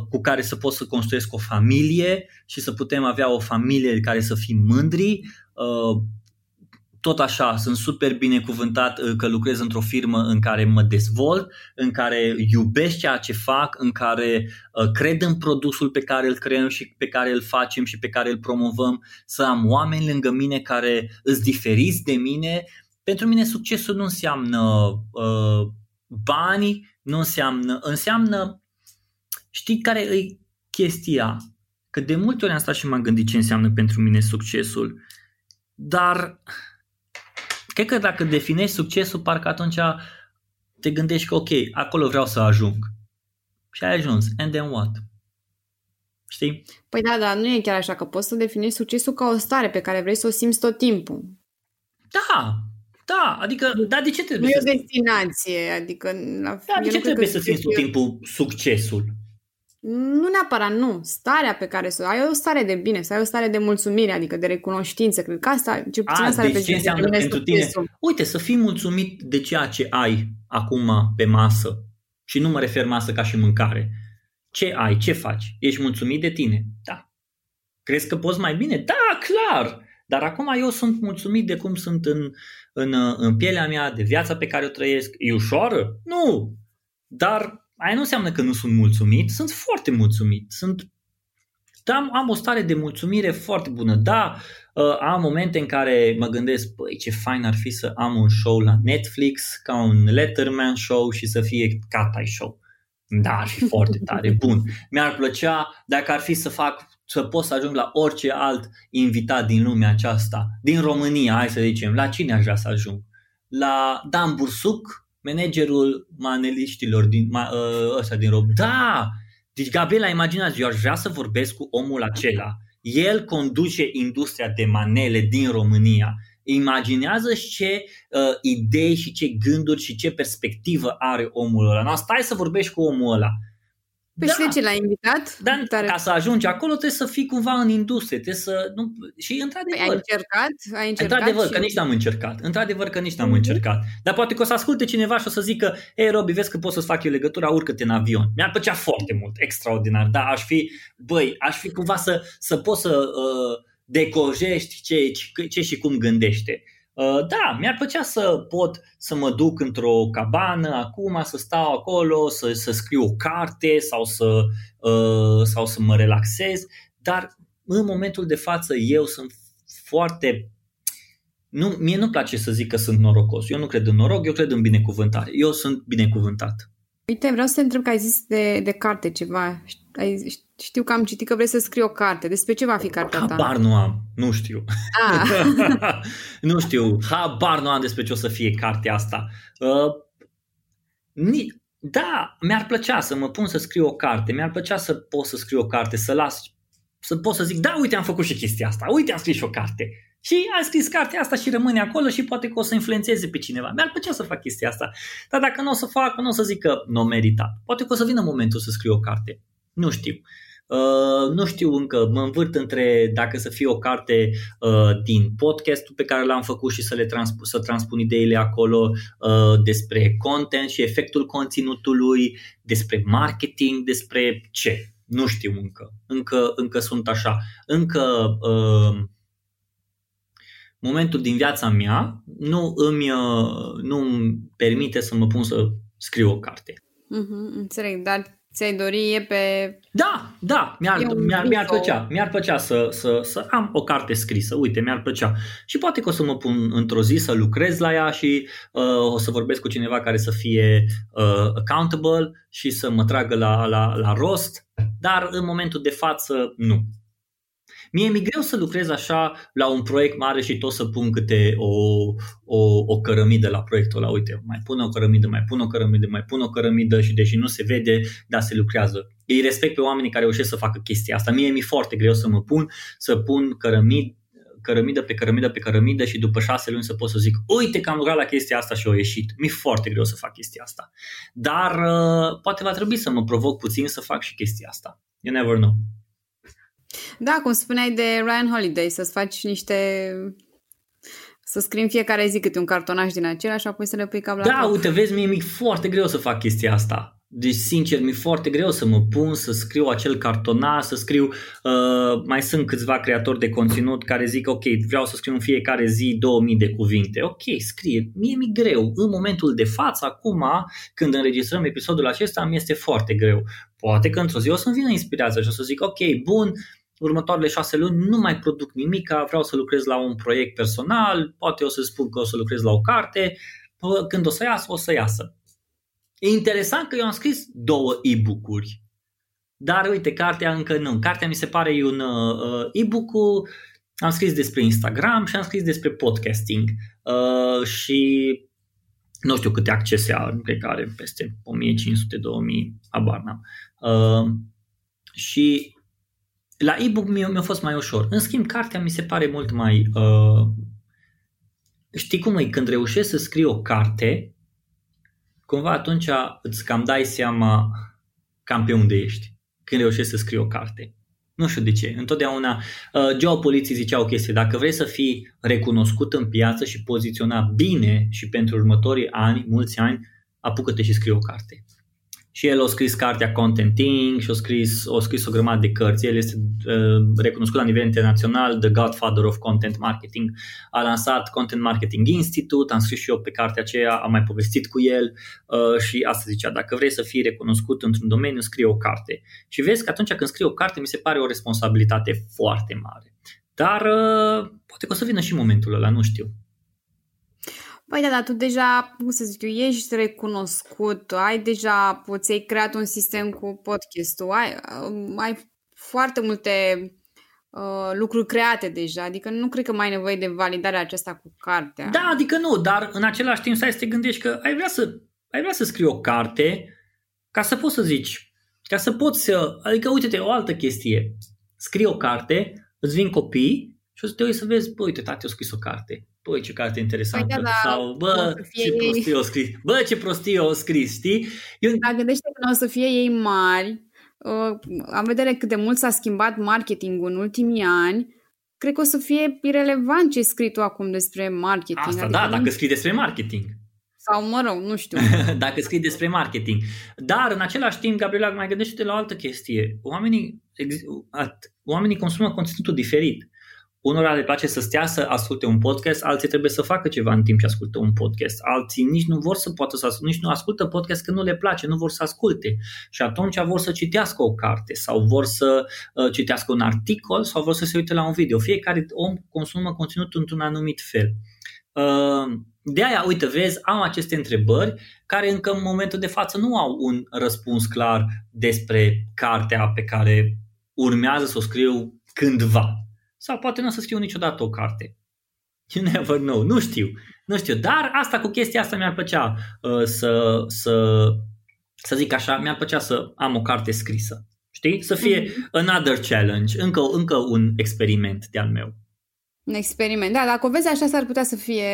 cu care să pot să construiesc o familie și să putem avea o familie care să fim mândri. Uh, tot așa, sunt super binecuvântat uh, că lucrez într-o firmă în care mă dezvolt, în care iubesc ceea ce fac, în care cred în produsul pe care îl creăm și pe care îl facem și pe care îl promovăm, să am oameni lângă mine care îți diferiți de mine. Pentru mine succesul nu înseamnă uh, bani, nu înseamnă, înseamnă Știi care e chestia? Că de multe ori am stat și m-am gândit ce înseamnă pentru mine succesul, dar cred că dacă definești succesul, parcă atunci te gândești că ok, acolo vreau să ajung. Și ai ajuns. And then what? Știi? Păi da, dar nu e chiar așa, că poți să definești succesul ca o stare pe care vrei să o simți tot timpul. Da, da, adică, da, de ce trebuie nu să... Nu e o destinație, adică... La da, de ce trebuie să simți tot timpul succesul? Nu neapărat, nu. Starea pe care să ai o stare de bine, să ai o stare de mulțumire, adică de recunoștință. Cred că asta, ce puțin asta deci ce înseamnă pentru tine? Uite, să fii mulțumit de ceea ce ai acum pe masă. Și nu mă refer masă ca și mâncare. Ce ai? Ce faci? Ești mulțumit de tine? Da. Crezi că poți mai bine? Da, clar! Dar acum eu sunt mulțumit de cum sunt în, în, în pielea mea, de viața pe care o trăiesc. E ușoară? Nu! Dar aia nu înseamnă că nu sunt mulțumit, sunt foarte mulțumit. Sunt dar am, am o stare de mulțumire foarte bună. Da, uh, am momente în care mă gândesc, băi, ce fain ar fi să am un show la Netflix, ca un Letterman show și să fie Catai show. Da, ar fi foarte tare, bun. Mi-ar plăcea dacă ar fi să fac să pot să ajung la orice alt invitat din lumea aceasta, din România, hai să zicem, la cine aș vrea să ajung? La Dan Bursuc, managerul maneliștilor din, ma, ă, ăsta din România. Da! Deci, Gabriela, imaginați, eu aș vrea să vorbesc cu omul acela. El conduce industria de manele din România. Imaginează ce uh, idei și ce gânduri și ce perspectivă are omul ăla. No, stai să vorbești cu omul ăla. Păi da. și de ce l-ai invitat? Dar Tare. ca să ajungi acolo trebuie să fii cumva în industrie. Trebuie să, nu, și într-adevăr. Păi ai încercat? Ai încercat într-adevăr și... că nici n-am încercat. Într-adevăr că nici n-am mm-hmm. încercat. Dar poate că o să asculte cineva și o să zică Ei, Robi, vezi că pot să-ți fac eu legătura, urcă-te în avion. Mi-ar plăcea foarte mult, extraordinar. Da, aș fi, băi, aș fi cumva să, să poți să uh, decojești ce, ce și cum gândește. Uh, da, mi-ar plăcea să pot să mă duc într-o cabană acum, să stau acolo, să, să scriu o carte sau să, uh, sau să mă relaxez, dar în momentul de față eu sunt foarte nu, mie nu place să zic că sunt norocos. Eu nu cred în noroc, eu cred în binecuvântare. Eu sunt binecuvântat. Uite, vreau să te întreb că ai zis de, de carte ceva. Ai, știu că am citit că vrei să scrii o carte. Despre ce va fi cartea ta? Habar nu am. Nu știu. Ah. nu știu. Habar nu am despre ce o să fie cartea asta. Uh, ni- da, mi-ar plăcea să mă pun să scriu o carte. Mi-ar plăcea să pot să scriu o carte, să las să pot să zic, da, uite, am făcut și chestia asta, uite, am scris și o carte. Și am scris cartea asta și rămâne acolo și poate că o să influențeze pe cineva. Mi-ar plăcea să fac chestia asta. Dar dacă nu o să fac, nu o să zic că nu o meritat. Poate că o să vină momentul să scriu o carte. Nu știu. Uh, nu știu încă, mă învârt între dacă să fie o carte uh, din podcastul pe care l-am făcut și să le transp- să transpun ideile acolo uh, despre content și efectul conținutului, despre marketing, despre ce. Nu știu încă. Încă, încă sunt așa. Încă uh, momentul din viața mea nu îmi, uh, nu îmi permite să mă pun să scriu o carte. Mm-hmm, înțeleg, dar Ți-ai dori e pe... Da, da, mi-ar, mi-ar, mi-ar plăcea, mi-ar plăcea să, să, să am o carte scrisă, uite, mi-ar plăcea. Și poate că o să mă pun într-o zi să lucrez la ea și uh, o să vorbesc cu cineva care să fie uh, accountable și să mă tragă la, la, la rost, dar în momentul de față nu. Mie mi-e greu să lucrez așa la un proiect mare și tot să pun câte o, o, o cărămidă la proiectul ăla. Uite, mai pun o cărămidă, mai pun o cărămidă, mai pun o cărămidă și deși nu se vede, dar se lucrează. Ei respect pe oamenii care reușesc să facă chestia asta. Mie mi-e foarte greu să mă pun, să pun cărămid, cărămidă pe cărămidă pe cărămidă și după șase luni să pot să zic uite că am lucrat la chestia asta și a ieșit. Mi-e foarte greu să fac chestia asta. Dar uh, poate va trebui să mă provoc puțin să fac și chestia asta. You never know. Da, cum spuneai de Ryan Holiday, să-ți faci niște să scrii în fiecare zi câte un cartonaj din acela și apoi să le pui cap la Da, cap. uite, vezi, mie mi foarte greu să fac chestia asta. Deci, sincer, mi-e foarte greu să mă pun să scriu acel cartonaj, să scriu, uh, mai sunt câțiva creatori de conținut care zic, ok, vreau să scriu în fiecare zi 2000 de cuvinte. Ok, scrie, mie mi-e greu. În momentul de față, acum, când înregistrăm episodul acesta, mi este foarte greu. Poate că într-o zi o să-mi vină inspirația și o să zic, ok, bun, următoarele șase luni nu mai produc nimic, vreau să lucrez la un proiect personal, poate o să spun că o să lucrez la o carte, când o să iasă, o să iasă. E interesant că eu am scris două e-book-uri, dar uite, cartea încă nu. Cartea mi se pare un uh, e-book am scris despre Instagram și am scris despre podcasting uh, și nu știu câte accese are, cred că are peste 1500-2000, habar n-am. Uh, și la e-book mi-a, mi-a fost mai ușor. În schimb, cartea mi se pare mult mai... Uh, știi cum e? Când reușești să scrii o carte, cumva atunci îți cam dai seama cam pe unde ești. Când reușești să scrii o carte. Nu știu de ce. Întotdeauna uh, geopoliții zicea o chestie. Dacă vrei să fii recunoscut în piață și poziționat bine și pentru următorii ani, mulți ani, apucă-te și scrie o carte. Și el a scris cartea Contenting și a scris, a scris o grămadă de cărți. El este uh, recunoscut la nivel internațional, The Godfather of Content Marketing. A lansat Content Marketing Institute, am scris și eu pe cartea aceea, am mai povestit cu el uh, și asta zicea, dacă vrei să fii recunoscut într-un domeniu, scrie o carte. Și vezi că atunci când scrie o carte, mi se pare o responsabilitate foarte mare. Dar uh, poate că o să vină și momentul ăla, nu știu. Păi da, dar tu deja, cum să zic eu, ești recunoscut, ai deja, ți-ai creat un sistem cu podcastul, ai, ai foarte multe uh, lucruri create deja, adică nu cred că mai ai nevoie de validarea aceasta cu cartea. Da, adică nu, dar în același timp stai să te gândești că ai vrea să, ai vrea să scrii o carte ca să poți să zici, ca să poți să, adică uite-te, o altă chestie, scrii o carte, îți vin copii și o să te uiți să vezi, bă, uite, tati a scris o carte băi, ce carte interesantă. Păi da, da, Sau, bă, ce prostie o scris. Bă, ce prostie o scris, știi? Eu... Dar gândește că nu o să fie ei mari, uh, am vedere cât de mult s-a schimbat marketingul în ultimii ani, cred că o să fie irelevant ce scrii tu acum despre marketing. Asta, adică da, nu... dacă scrii despre marketing. Sau, mă rog, nu știu. dacă scrii despre marketing. Dar, în același timp, Gabriela, mai gândește-te la o altă chestie. Oamenii, oamenii consumă conținutul diferit. Unora le place să stea să asculte un podcast, alții trebuie să facă ceva în timp ce ascultă un podcast. Alții nici nu vor să poată să asculte, nici nu ascultă podcast că nu le place, nu vor să asculte. Și atunci vor să citească o carte sau vor să uh, citească un articol sau vor să se uite la un video. Fiecare om consumă conținut într-un anumit fel. Uh, de aia, uite, vezi, am aceste întrebări care încă în momentul de față nu au un răspuns clar despre cartea pe care urmează să o scriu cândva sau poate nu o să scriu niciodată o carte. You never know. Nu știu. Nu știu. Dar asta cu chestia asta mi-ar plăcea uh, să, să, să zic așa, mi-ar plăcea să am o carte scrisă. Știi? Să fie mm-hmm. another challenge, încă, încă un experiment de-al meu. Un experiment. Da, dacă o vezi așa, s-ar putea să fie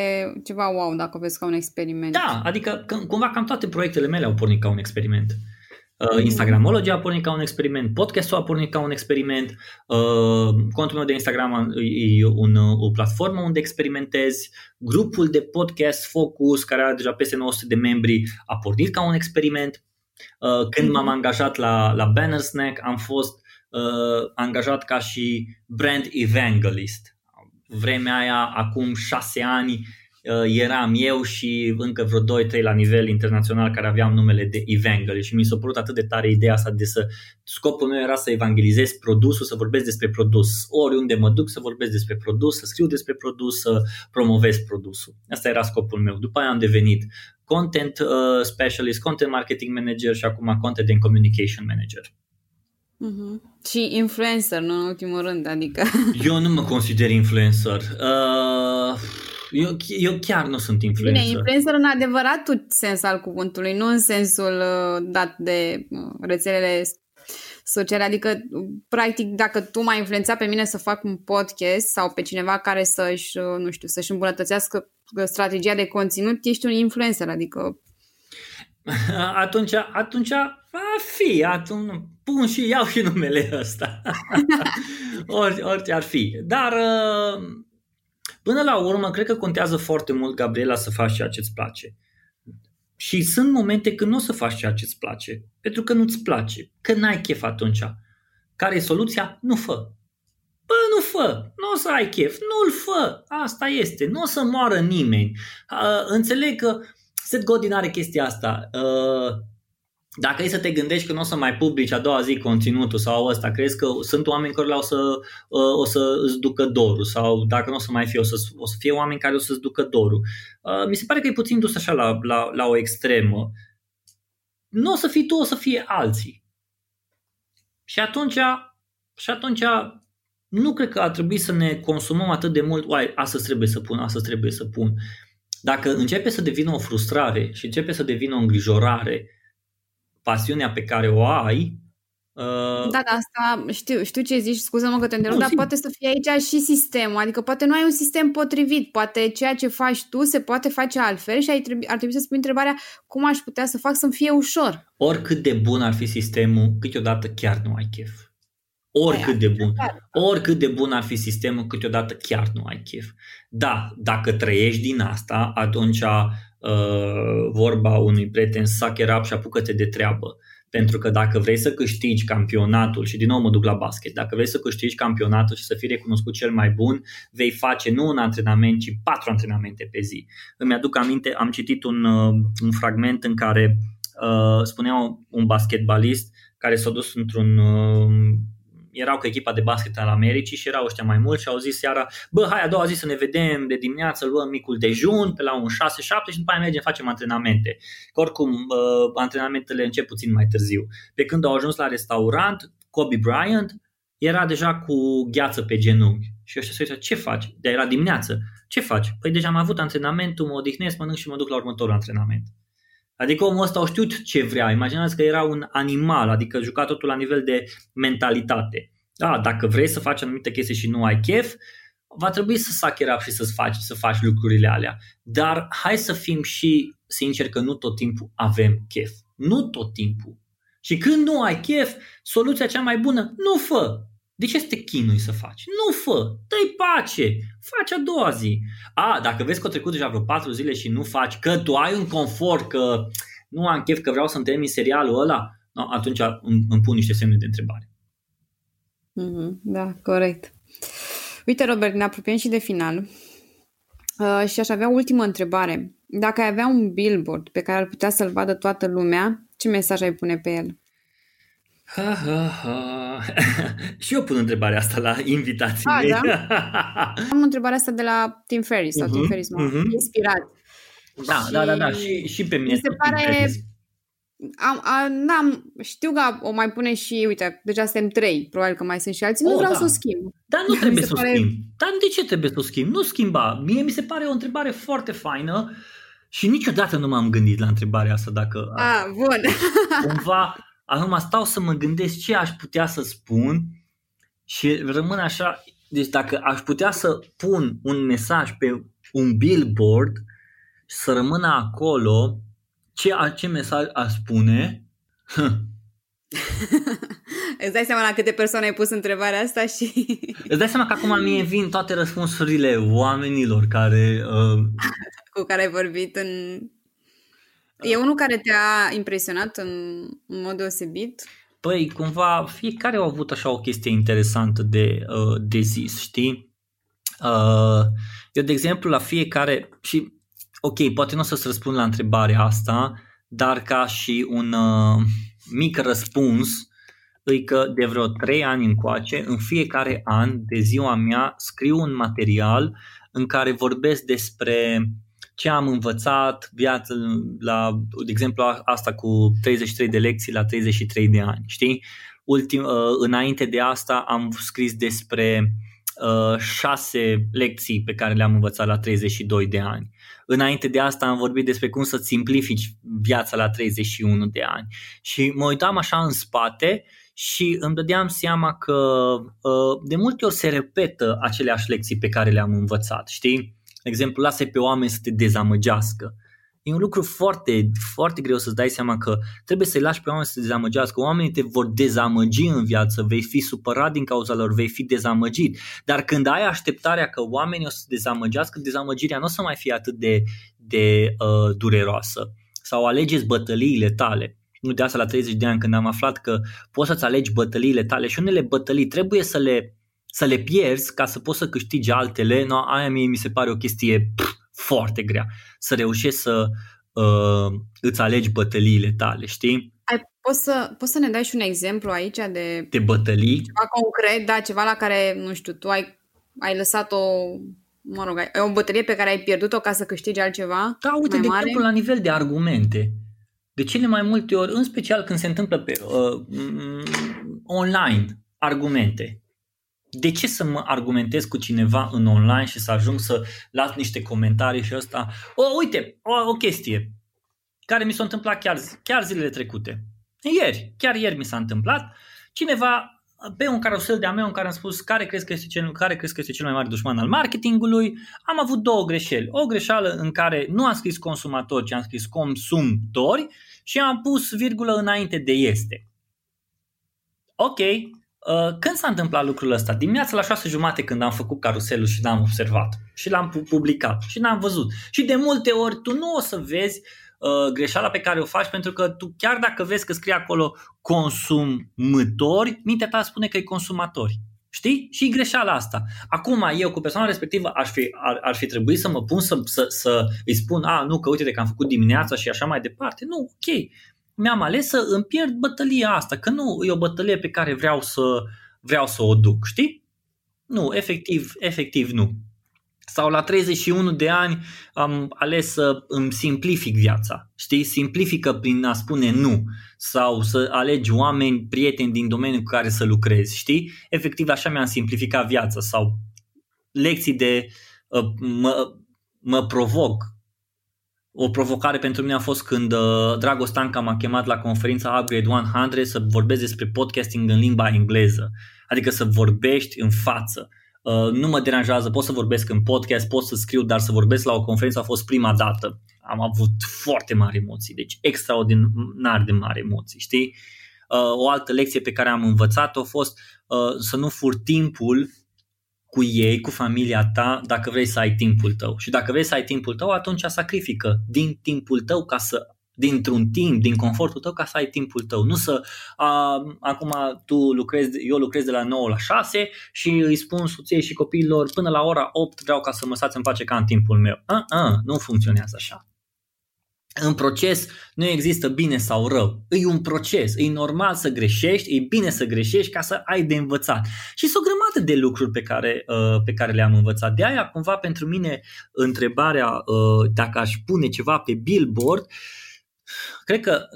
ceva wow dacă o vezi ca un experiment. Da, adică cumva cam toate proiectele mele au pornit ca un experiment. Uh, Uh, Instagramology a pornit ca un experiment, podcastul a pornit ca un experiment, uh, contul meu de Instagram e un, o platformă unde experimentezi, grupul de podcast Focus, care are deja peste 900 de membri, a pornit ca un experiment. Uh, când m-am angajat la, la Banner Snack, am fost uh, angajat ca și brand evangelist. Vremea aia, acum șase ani, Uh, eram eu și încă vreo 2-3 la nivel internațional care aveam numele de Evangel și mi s-a părut atât de tare ideea asta de să scopul meu era să evangelizez produsul, să vorbesc despre produs. Oriunde mă duc să vorbesc despre produs, să scriu despre produs, să promovez produsul. Asta era scopul meu. După aia am devenit content uh, specialist, content marketing manager și acum content and communication manager. Uh-huh. Și influencer, nu în ultimul rând, adică... Eu nu mă consider influencer. Uh, eu, eu chiar nu sunt influencer. Bine, influencer în adevăratul sens al cuvântului, nu în sensul uh, dat de uh, rețelele sociale. Adică, practic, dacă tu m-ai influențat pe mine să fac un podcast sau pe cineva care să-și, uh, nu știu, să-și îmbunătățească strategia de conținut, ești un influencer, adică... Atunci, atunci va fi, atunci pun și iau și numele ăsta. Ori, orice ar fi. Dar Până la urmă, cred că contează foarte mult, Gabriela, să faci ceea ce îți place. Și sunt momente când nu o să faci ceea ce îți place, pentru că nu-ți place, că n-ai chef atunci. Care e soluția? Nu fă. Bă, nu fă, nu o să ai chef, nu-l fă, asta este, nu o să moară nimeni. Uh, înțeleg că Seth Godin are chestia asta. Uh, dacă e să te gândești că nu o să mai publici a doua zi conținutul sau ăsta, crezi că sunt oameni care o să, uh, o să îți ducă dorul sau dacă nu o să mai fie, o să, o să fie oameni care o să îți ducă dorul. Uh, mi se pare că e puțin dus așa la, la, la o extremă. Nu o să fii tu, o să fie alții. Și atunci, și atunci nu cred că ar trebui să ne consumăm atât de mult, uai, astăzi trebuie să pun, astăzi trebuie să pun. Dacă începe să devină o frustrare și începe să devină o îngrijorare, pasiunea pe care o ai. Uh... Da, da, asta știu, știu ce zici, scuză-mă că te întrerup, dar poate să fie aici și sistemul, adică poate nu ai un sistem potrivit, poate ceea ce faci tu se poate face altfel și ar trebui, ar trebui să spui întrebarea cum aș putea să fac să-mi fie ușor. Oricât de bun ar fi sistemul, câteodată chiar nu ai chef. Oricât de bun. Oricât de bun ar fi sistemul, câteodată chiar nu ai chef. Da, dacă trăiești din asta, atunci uh, vorba unui prieten, suck it up și apucă-te de treabă. Pentru că dacă vrei să câștigi campionatul, și din nou mă duc la basket, dacă vrei să câștigi campionatul și să fii recunoscut cel mai bun, vei face nu un antrenament, ci patru antrenamente pe zi. Îmi aduc aminte, am citit un, uh, un fragment în care uh, spunea un basketbalist care s-a dus într-un uh, erau cu echipa de basket al Americii și erau ăștia mai mulți și au zis seara, bă, hai a doua zi să ne vedem de dimineață, luăm micul dejun pe la un 6-7 și după aia mergem, facem antrenamente. Că oricum, uh, antrenamentele încep puțin mai târziu. Pe când au ajuns la restaurant, Kobe Bryant era deja cu gheață pe genunchi. Și ăștia se uită, ce faci? De era dimineață. Ce faci? Păi deja am avut antrenamentul, mă odihnesc, mănânc și mă duc la următorul antrenament. Adică omul ăsta a știut ce vrea. Imaginați că era un animal, adică juca totul la nivel de mentalitate. Da, dacă vrei să faci anumite chestii și nu ai chef, va trebui să sac rap și să faci, să faci lucrurile alea. Dar hai să fim și sinceri că nu tot timpul avem chef. Nu tot timpul. Și când nu ai chef, soluția cea mai bună, nu fă. De ce să te chinui să faci? Nu fă, dă-i pace, faci a doua zi. A, dacă vezi că au trecut deja vreo patru zile și nu faci, că tu ai un confort, că nu am chef, că vreau să-mi termin serialul ăla, no, atunci îmi, îmi pun niște semne de întrebare. Mm-hmm, da, corect. Uite, Robert, ne apropiem și de final. Uh, și aș avea ultimă întrebare. Dacă ai avea un billboard pe care ar putea să-l vadă toată lumea, ce mesaj ai pune pe el? Ha, ha, ha. și eu pun întrebarea asta la invitații A, mei. Da? Am întrebarea asta de la Tim Ferris sau uh-huh, Tim mhm, Ferris m-a uh-huh. inspirat. Da, și da, da, da, și, și pe mine. Mi se pare... Am, am, am, știu că o mai pune și, uite, deja suntem trei, probabil că mai sunt și alții, nu oh, vreau da. să o schimb. Dar nu trebuie să o pare... schimb. Dar de ce trebuie să o schimb? Nu schimba. Mie mi se pare o întrebare foarte faină și niciodată nu m-am gândit la întrebarea asta dacă... Ah, bun. Cumva Acum stau să mă gândesc ce aș putea să spun și rămân așa, deci dacă aș putea să pun un mesaj pe un billboard să rămână acolo, ce, ce mesaj aș spune? Îți dai seama la câte persoane ai pus întrebarea asta și... Îți dai seama că acum mie vin toate răspunsurile oamenilor care... Uh... Cu care ai vorbit în E unul care te-a impresionat în, în mod deosebit? Păi, cumva, fiecare a avut așa o chestie interesantă de, uh, de zis, știi? Uh, eu, de exemplu, la fiecare, și ok, poate nu o să-ți răspund la întrebarea asta, dar ca și un uh, mic răspuns, îi că de vreo trei ani încoace, în fiecare an de ziua mea, scriu un material în care vorbesc despre ce am învățat viață la, de exemplu, asta cu 33 de lecții la 33 de ani, știi? Ultim, uh, înainte de asta am scris despre uh, șase lecții pe care le-am învățat la 32 de ani. Înainte de asta am vorbit despre cum să simplifici viața la 31 de ani. Și mă uitam așa în spate și îmi dădeam seama că uh, de multe ori se repetă aceleași lecții pe care le-am învățat, știi? De exemplu, lasă pe oameni să te dezamăgească. E un lucru foarte, foarte greu să-ți dai seama că trebuie să-i lași pe oameni să te dezamăgească. Oamenii te vor dezamăgi în viață, vei fi supărat din cauza lor, vei fi dezamăgit. Dar când ai așteptarea că oamenii o să te dezamăgească, dezamăgirea nu o să mai fie atât de, de uh, dureroasă. Sau alegeți bătăliile tale. Nu de asta la 30 de ani când am aflat că poți să-ți alegi bătăliile tale și unele bătălii trebuie să le să le pierzi ca să poți să câștigi altele, no, aia mie mi se pare o chestie pf, foarte grea. Să reușești să uh, îți alegi bătăliile tale, știi? Ai, poți, să, poți să ne dai și un exemplu aici de... De bătălii? Ceva concret, da, ceva la care, nu știu, tu ai, ai lăsat o mă rog, ai, o bătălie pe care ai pierdut-o ca să câștigi altceva Da, uite, mai de mare? exemplu, la nivel de argumente. De cele mai multe ori, în special când se întâmplă pe uh, online, argumente de ce să mă argumentez cu cineva în online și să ajung să las niște comentarii și ăsta? O, uite, o, o chestie care mi s-a întâmplat chiar, chiar zilele trecute. Ieri, chiar ieri mi s-a întâmplat. Cineva pe un carusel de-a meu în care am spus care crezi că este cel, care crezi că este cel mai mare dușman al marketingului, am avut două greșeli. O greșeală în care nu am scris consumatori, ci am scris consumtori și am pus virgulă înainte de este. Ok, Uh, când s-a întâmplat lucrul ăsta? Dimineața la șase jumate când am făcut caruselul și l-am observat și l-am publicat și l-am văzut. Și de multe ori tu nu o să vezi uh, greșeala pe care o faci pentru că tu chiar dacă vezi că scrie acolo consumători, mintea ta spune că e consumatori. Știi? Și greșeala asta. Acum, eu cu persoana respectivă aș fi, ar, ar fi trebuit să mă pun să, să, să îi spun, a, nu, că uite de că am făcut dimineața și așa mai departe. Nu, ok. Mi-am ales să îmi pierd bătălia asta, că nu e o bătălie pe care vreau să, vreau să o duc, știi? Nu, efectiv, efectiv nu sau la 31 de ani am ales să îmi simplific viața. Știi? Simplifică prin a spune nu sau să alegi oameni, prieteni din domeniul cu care să lucrezi. Știi? Efectiv așa mi-am simplificat viața sau lecții de uh, mă, mă provoc. O provocare pentru mine a fost când uh, Dragoș Stanca m-a chemat la conferința Upgrade 100 să vorbesc despre podcasting în limba engleză. Adică să vorbești în față Uh, nu mă deranjează, pot să vorbesc în podcast, pot să scriu, dar să vorbesc la o conferință a fost prima dată. Am avut foarte mari emoții, deci extraordinar de mari emoții, știi? Uh, o altă lecție pe care am învățat-o a fost uh, să nu furi timpul cu ei, cu familia ta, dacă vrei să ai timpul tău. Și dacă vrei să ai timpul tău, atunci sacrifică din timpul tău ca să dintr-un timp, din confortul tău ca să ai timpul tău. Nu să a, acum tu lucrezi, eu lucrez de la 9 la 6 și îi spun soției și copiilor până la ora 8 vreau ca să mă stați în pace ca în timpul meu. A, a, nu funcționează așa. În proces nu există bine sau rău. E un proces. E normal să greșești, e bine să greșești ca să ai de învățat. Și sunt o grămadă de lucruri pe care, uh, pe care le-am învățat. De aia, cumva, pentru mine, întrebarea uh, dacă aș pune ceva pe billboard uh, Cred că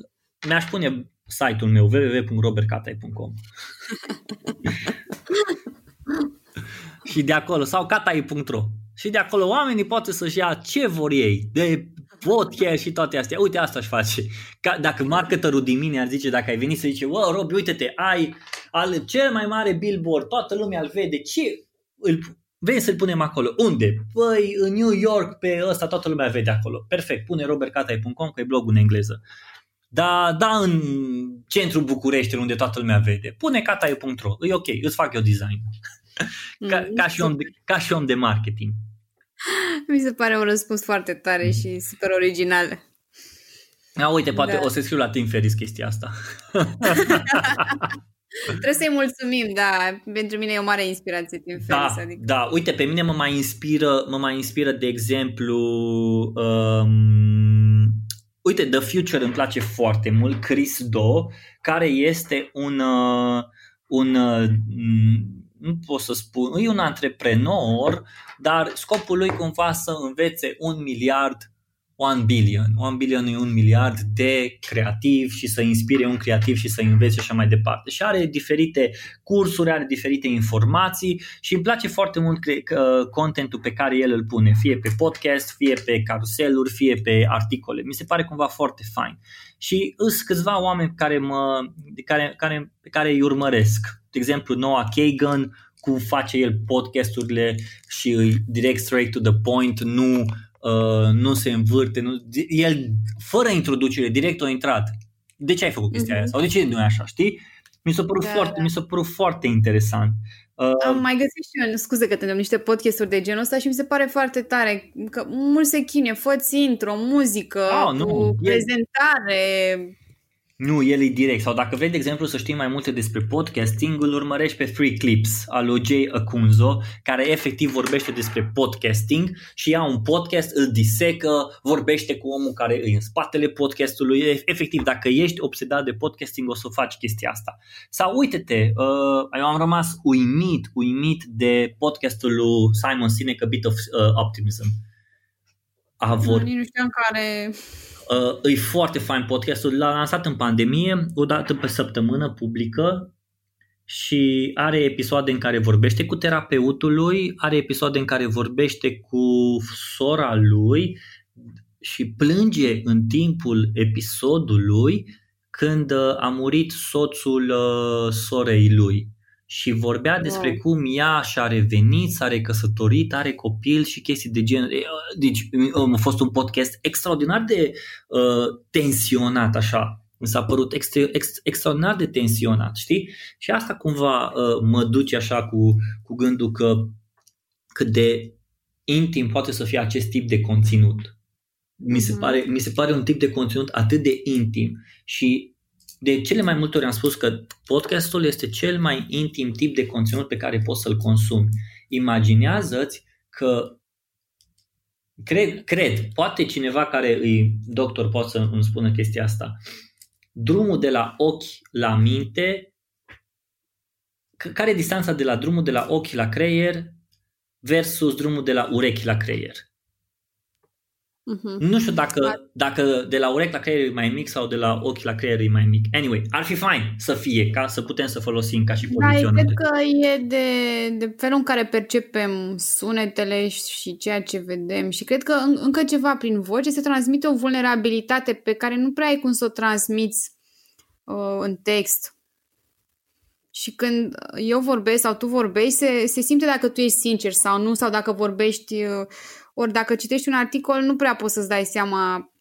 mi-aș pune site-ul meu www.robertcatai.com și de acolo, sau catai.ro și de acolo oamenii pot să-și ia ce vor ei, de podcast și toate astea. Uite, asta aș face. Ca, dacă marketerul din mine ar zice, dacă ai venit să zice, wow, Robi, uite-te, ai al cel mai mare billboard, toată lumea îl vede, ce îl, Vrei să-l punem acolo. Unde? Păi în New York, pe ăsta toată lumea vede acolo. Perfect, pune robertcatai.com, că e blogul în engleză. Da, da în centrul București, unde toată lumea vede. Pune catai.ro, e ok, îți fac eu design. ca, mm. ca, și om de, ca și om de marketing. Mi se pare un răspuns foarte tare mm. și super original. A, uite, poate da. o să scriu la Tim Ferris chestia asta. Trebuie să-i mulțumim, da. Pentru mine e o mare inspirație Tim da, Adică... Da, uite, pe mine mă mai inspiră, mă mai inspiră de exemplu, um, uite, The Future îmi place foarte mult, Chris Do, care este un, uh, un uh, nu pot să spun, e un antreprenor, dar scopul lui cumva să învețe un miliard 1 billion. 1 billion e un miliard de creativ și să inspire un creativ și să învețe așa mai departe. Și are diferite cursuri, are diferite informații și îmi place foarte mult contentul pe care el îl pune, fie pe podcast, fie pe caruseluri, fie pe articole. Mi se pare cumva foarte fain. Și sunt câțiva oameni care mă, care, care, pe care îi urmăresc. De exemplu, Noah Kagan, cum face el podcasturile și direct straight to the point, nu Uh, nu se învârte, nu, el fără introducere, direct a intrat. De ce ai făcut chestia mm-hmm. aia? Sau de ce nu e așa, știi? Mi s-a părut, da, foarte, da. mi s-a părut foarte interesant. Uh, Am mai găsit și eu, scuze că te niște podcasturi de genul ăsta și mi se pare foarte tare că mult se chine, fă intro, muzică, oh, nu, prezentare, nu, el e direct. Sau dacă vrei, de exemplu, să știi mai multe despre podcasting, îl urmărești pe Free Clips al lui Jay Acunzo, care efectiv vorbește despre podcasting și ia un podcast, îl disecă, vorbește cu omul care e în spatele podcastului. Efectiv, dacă ești obsedat de podcasting, o să faci chestia asta. Sau uite-te, uh, eu am rămas uimit, uimit de podcastul lui Simon Sinek, A Bit of uh, Optimism. A vor... Nu știam care Uh, e foarte fain podcastul, l-a lansat în pandemie, o dată pe săptămână publică și are episoade în care vorbește cu terapeutul lui, are episoade în care vorbește cu sora lui și plânge în timpul episodului când uh, a murit soțul uh, sorei lui și vorbea despre wow. cum ea și-a revenit, s-a recăsătorit, are copil și chestii de genul. Deci a fost un podcast extraordinar de uh, tensionat așa. Mi s-a părut extra, ex, extraordinar de tensionat, știi? Și asta cumva uh, mă duce așa cu, cu gândul că cât de intim poate să fie acest tip de conținut. Mi se, mhm. pare, mi se pare un tip de conținut atât de intim și de cele mai multe ori am spus că podcastul este cel mai intim tip de conținut pe care poți să-l consumi. Imaginează-ți că cred, cred, poate cineva care e doctor poate să îmi spună chestia asta. Drumul de la ochi la minte, care e distanța de la drumul de la ochi la creier versus drumul de la urechi la creier? Uh-huh. Nu știu dacă, dacă de la urechi la creier e mai mic sau de la ochi la creier e mai mic. Anyway, ar fi fain să fie, ca să putem să folosim ca și poziționare. Da, cred că e de, de felul în care percepem sunetele și ceea ce vedem și cred că în, încă ceva prin voce se transmite o vulnerabilitate pe care nu prea ai cum să o transmiți uh, în text. Și când eu vorbesc sau tu vorbești, se, se simte dacă tu ești sincer sau nu, sau dacă vorbești uh, ori dacă citești un articol, nu prea poți să-ți dai seama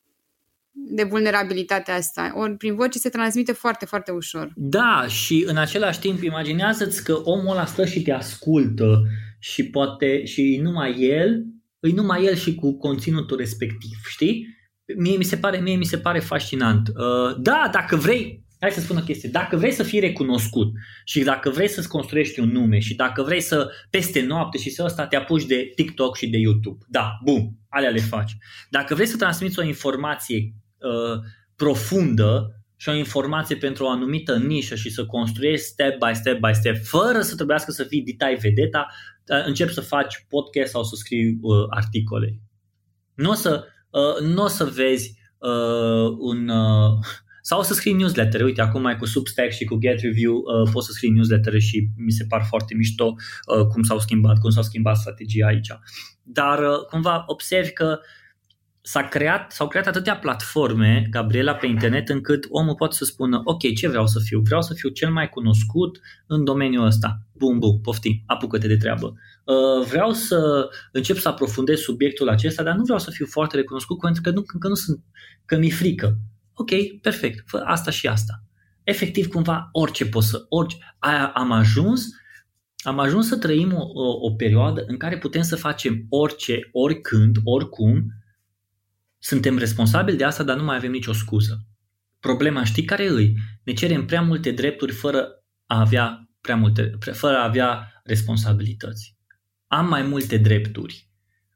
de vulnerabilitatea asta. Ori prin voce se transmite foarte, foarte ușor. Da, și în același timp imaginează-ți că omul ăla stă și te ascultă și poate și numai el, îi numai el și cu conținutul respectiv, știi? Mie mi se pare, mie mi se pare fascinant. Uh, da, dacă vrei, hai să spun o chestie, dacă vrei să fii recunoscut și dacă vrei să-ți construiești un nume și dacă vrei să peste noapte și să ăsta te apuci de TikTok și de YouTube, da, bun, alea le faci. Dacă vrei să transmiți o informație uh, profundă și o informație pentru o anumită nișă și să construiești step by step by step, fără să trebuiască să fii ditai vedeta, uh, începi să faci podcast sau să scrii uh, articole. Nu o să, uh, n-o să vezi uh, un... Uh, sau să scrii newsletter. Uite, acum mai cu Substack și cu Get Review uh, poți să scrii newsletter și mi se par foarte mișto uh, cum s-au schimbat, cum s-au schimbat strategia aici. Dar uh, cumva observi că s-a creat, s-au creat atâtea platforme, Gabriela, pe internet, încât omul poate să spună, ok, ce vreau să fiu? Vreau să fiu cel mai cunoscut în domeniul ăsta. Bum, bum, poftim, apucă-te de treabă. Uh, vreau să încep să aprofundez subiectul acesta, dar nu vreau să fiu foarte recunoscut pentru că nu, că nu sunt, că mi-e frică ok, perfect, fă asta și asta. Efectiv, cumva, orice poți să, orice. Aia am ajuns, am ajuns să trăim o, o, o perioadă în care putem să facem orice, oricând, oricum, suntem responsabili de asta, dar nu mai avem nicio scuză. Problema știi care îi? Ne cerem prea multe drepturi fără a avea prea multe, fără a avea responsabilități. Am mai multe drepturi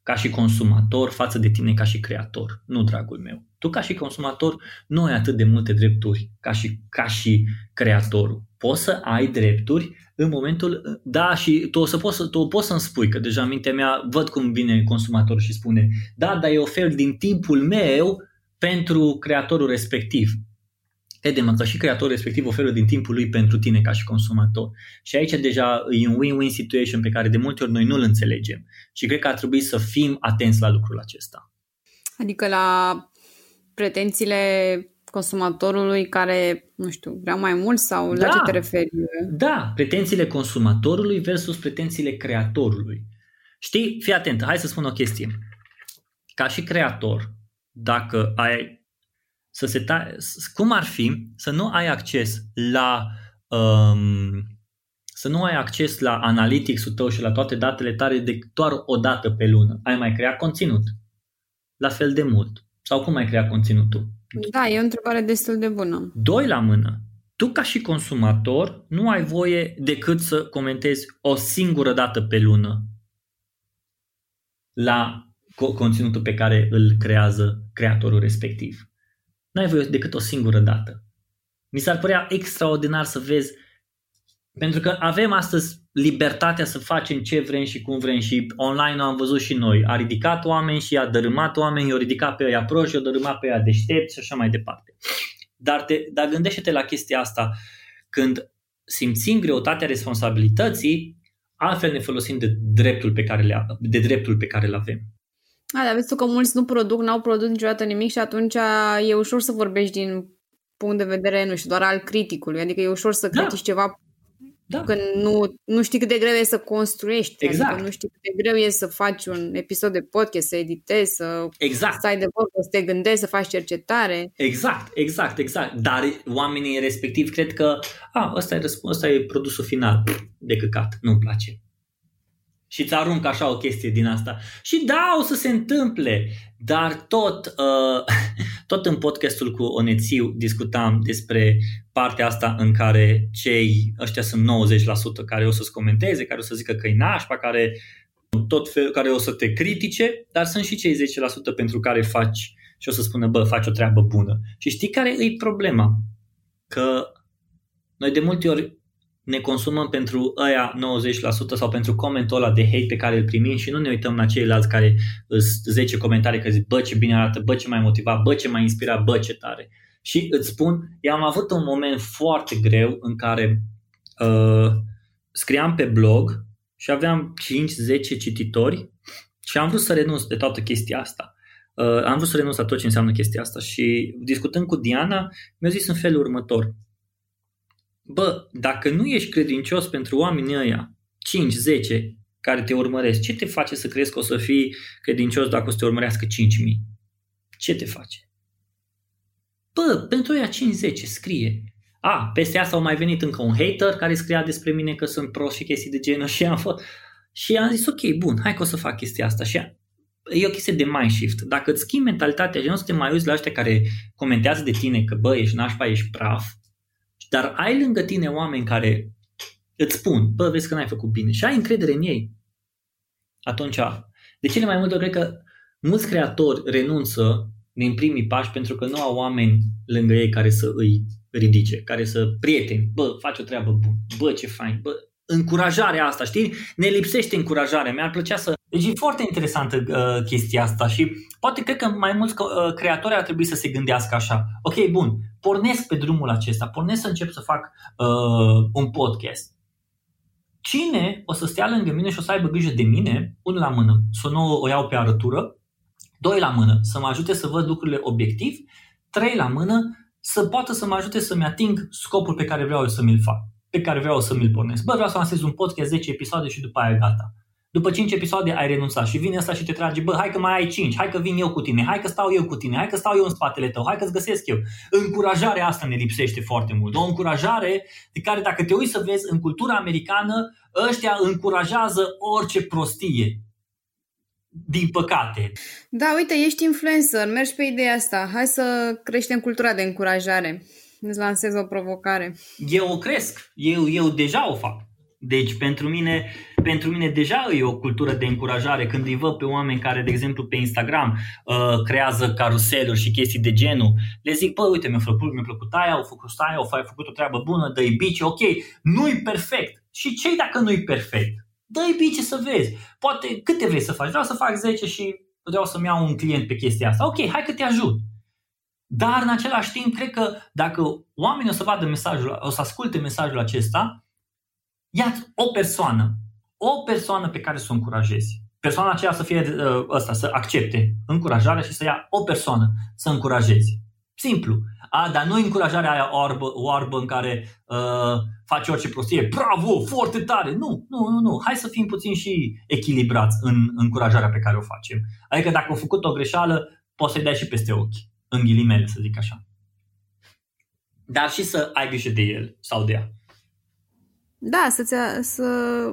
ca și consumator față de tine ca și creator. Nu, dragul meu. Tu ca și consumator nu ai atât de multe drepturi ca și, ca și creatorul. Poți să ai drepturi în momentul, da, și tu o să poți, tu poți să-mi spui, că deja în mintea mea văd cum vine consumatorul și spune, da, dar eu ofer din timpul meu pentru creatorul respectiv. Crede-mă că și creatorul respectiv oferă din timpul lui pentru tine ca și consumator. Și aici deja e un win-win situation pe care de multe ori noi nu-l înțelegem. Și cred că ar trebui să fim atenți la lucrul acesta. Adică la pretențiile consumatorului care, nu știu, vrea mai mult sau da, la ce te referi? Da, pretențiile consumatorului versus pretențiile creatorului. Știi, fii atent, hai să spun o chestie. Ca și creator, dacă ai să se ta- cum ar fi să nu ai acces la um, să nu ai acces la analytics-ul tău și la toate datele tale de doar o dată pe lună. Ai mai creat conținut? La fel de mult. Sau cum ai creat conținutul? Da, e o întrebare destul de bună. Doi la mână. Tu ca și consumator nu ai voie decât să comentezi o singură dată pe lună la conținutul pe care îl creează creatorul respectiv. Nu ai voie decât o singură dată. Mi s-ar părea extraordinar să vezi, pentru că avem astăzi libertatea să facem ce vrem și cum vrem și online am văzut și noi. A ridicat oameni și a dărâmat oameni, i-a ridicat pe ea proști, i-a dărâmat pe ea deștepți și așa mai departe. Dar, te, dar gândește-te la chestia asta când simțim greutatea responsabilității, altfel ne folosim de dreptul pe care le, de dreptul pe care îl avem. A, dar vezi tu că mulți nu produc, n-au produs niciodată nimic și atunci e ușor să vorbești din punct de vedere, nu știu, doar al criticului. Adică e ușor să da. critici ceva Da. Că nu, nu știi cât de greu e să construiești. Exact. Adică nu știi cât de greu e să faci un episod de podcast, să editezi, să Exact. stai de vorbă, să te gândești, să faci cercetare. Exact, exact, exact. Dar oamenii respectiv cred că a, ăsta e, răsp- ăsta e produsul final. Pff, De căcat, nu-mi place. Și îți arunc așa o chestie din asta. Și da, o să se întâmple, dar tot, uh, tot în podcastul cu Onețiu discutam despre partea asta în care cei ăștia sunt 90% care o să-ți comenteze, care o să zică că e nașpa, care tot fel, care o să te critique, dar sunt și cei 10% pentru care faci și o să spună, bă, faci o treabă bună. Și știi care e problema? Că noi de multe ori ne consumăm pentru ăia 90% sau pentru comentul ăla de hate pe care îl primim și nu ne uităm la ceilalți care sunt 10 comentarii care zic, bă, ce bine arată, bă, ce mai motivat, bă, ce mai inspirat, bă, ce tare. Și îți spun, eu am avut un moment foarte greu în care uh, scriam pe blog și aveam 5-10 cititori și am vrut să renunț de toată chestia asta. Uh, am vrut să renunț la tot ce înseamnă chestia asta și discutând cu Diana, mi-a zis în felul următor. Bă, dacă nu ești credincios pentru oamenii ăia, 5-10 care te urmăresc, ce te face să crezi că o să fii credincios dacă o să te urmărească 5.000? Ce te face? Bă, pentru ăia 5-10 scrie. A, peste asta au mai venit încă un hater care scria despre mine că sunt prost și chestii de genul și am fost... Și am zis, ok, bun, hai că o să fac chestia asta. Și e o chestie de mind shift. Dacă îți schimbi mentalitatea și nu să te mai uiți la ăștia care comentează de tine că bă, ești nașpa, ești praf, dar ai lângă tine oameni care îți spun, bă, vezi că n-ai făcut bine. Și ai încredere în ei, atunci, de cele mai multe ori, cred că mulți creatori renunță din primii pași pentru că nu au oameni lângă ei care să îi ridice, care să prieteni, bă, faci o treabă bună, bă, ce fain, bă, încurajarea asta, știi? Ne lipsește încurajarea. Mi-ar plăcea să... Deci e foarte interesantă uh, chestia asta și poate cred că mai mulți uh, creatori ar trebui să se gândească așa. Ok, bun, pornesc pe drumul acesta, pornesc să încep să fac uh, un podcast. Cine o să stea lângă mine și o să aibă grijă de mine, unul la mână, să nu o iau pe arătură, doi la mână, să mă ajute să văd lucrurile obiectiv, trei la mână, să poată să mă ajute să-mi ating scopul pe care vreau eu să mi-l fac pe care vreau să mi-l pornesc. Bă, vreau să lansez un podcast 10 episoade și după aia gata. După 5 episoade ai renunțat și vine asta și te trage, bă, hai că mai ai 5, hai că vin eu cu tine, hai că stau eu cu tine, hai că stau eu în spatele tău, hai că-ți găsesc eu. Încurajarea asta ne lipsește foarte mult. O încurajare de care dacă te uiți să vezi în cultura americană, ăștia încurajează orice prostie. Din păcate. Da, uite, ești influencer, mergi pe ideea asta. Hai să creștem cultura de încurajare. Îți lansez o provocare. Eu o cresc, eu, eu deja o fac. Deci pentru mine, pentru mine deja e o cultură de încurajare când îi văd pe oameni care, de exemplu, pe Instagram uh, creează caruseluri și chestii de genul. Le zic, bă, uite, mi-a plăcut, mi-a plăcut aia, au făcut aia, au făcut o treabă bună, dă-i bici, ok, nu-i perfect. Și ce dacă nu-i perfect? Dă-i bici să vezi. Poate câte vrei să faci? Vreau să fac 10 și vreau să-mi iau un client pe chestia asta. Ok, hai că te ajut. Dar în același timp, cred că dacă oamenii o să vadă mesajul, o să asculte mesajul acesta, ia o persoană, o persoană pe care să o încurajezi. Persoana aceea să fie ăsta, să accepte încurajarea și să ia o persoană să încurajezi. Simplu. A, dar nu încurajarea aia oarbă, oarbă în care uh, faci orice prostie. Bravo, foarte tare! Nu, nu, nu, nu. Hai să fim puțin și echilibrați în încurajarea pe care o facem. Adică dacă au făcut o greșeală, poți să-i dai și peste ochi în ghilimele, să zic așa. Dar și să ai grijă de el sau de ea. Da, să-ți, să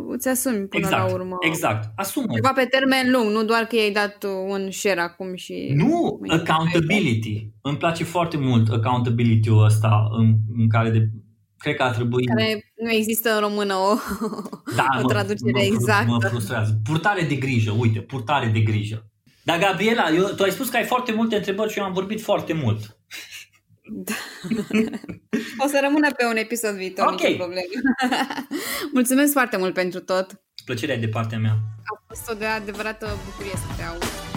îți asumi până exact, la urmă. Exact, asumă. Ceva pe termen lung, nu doar că i-ai dat un share acum și... Nu, accountability. Îmi place foarte mult accountability-ul ăsta în, în care de, cred că ar trebui... Care nu există în română o, da, o traducere mă, exactă. Mă frustrează. Purtare de grijă, uite, purtare de grijă. Dar, Gabriela, eu, tu ai spus că ai foarte multe întrebări și eu am vorbit foarte mult. Da. o să rămână pe un episod viitor, Ok. nicio problemă. Mulțumesc foarte mult pentru tot. Plăcerea e de partea mea. A fost o de adevărată bucurie să te aud.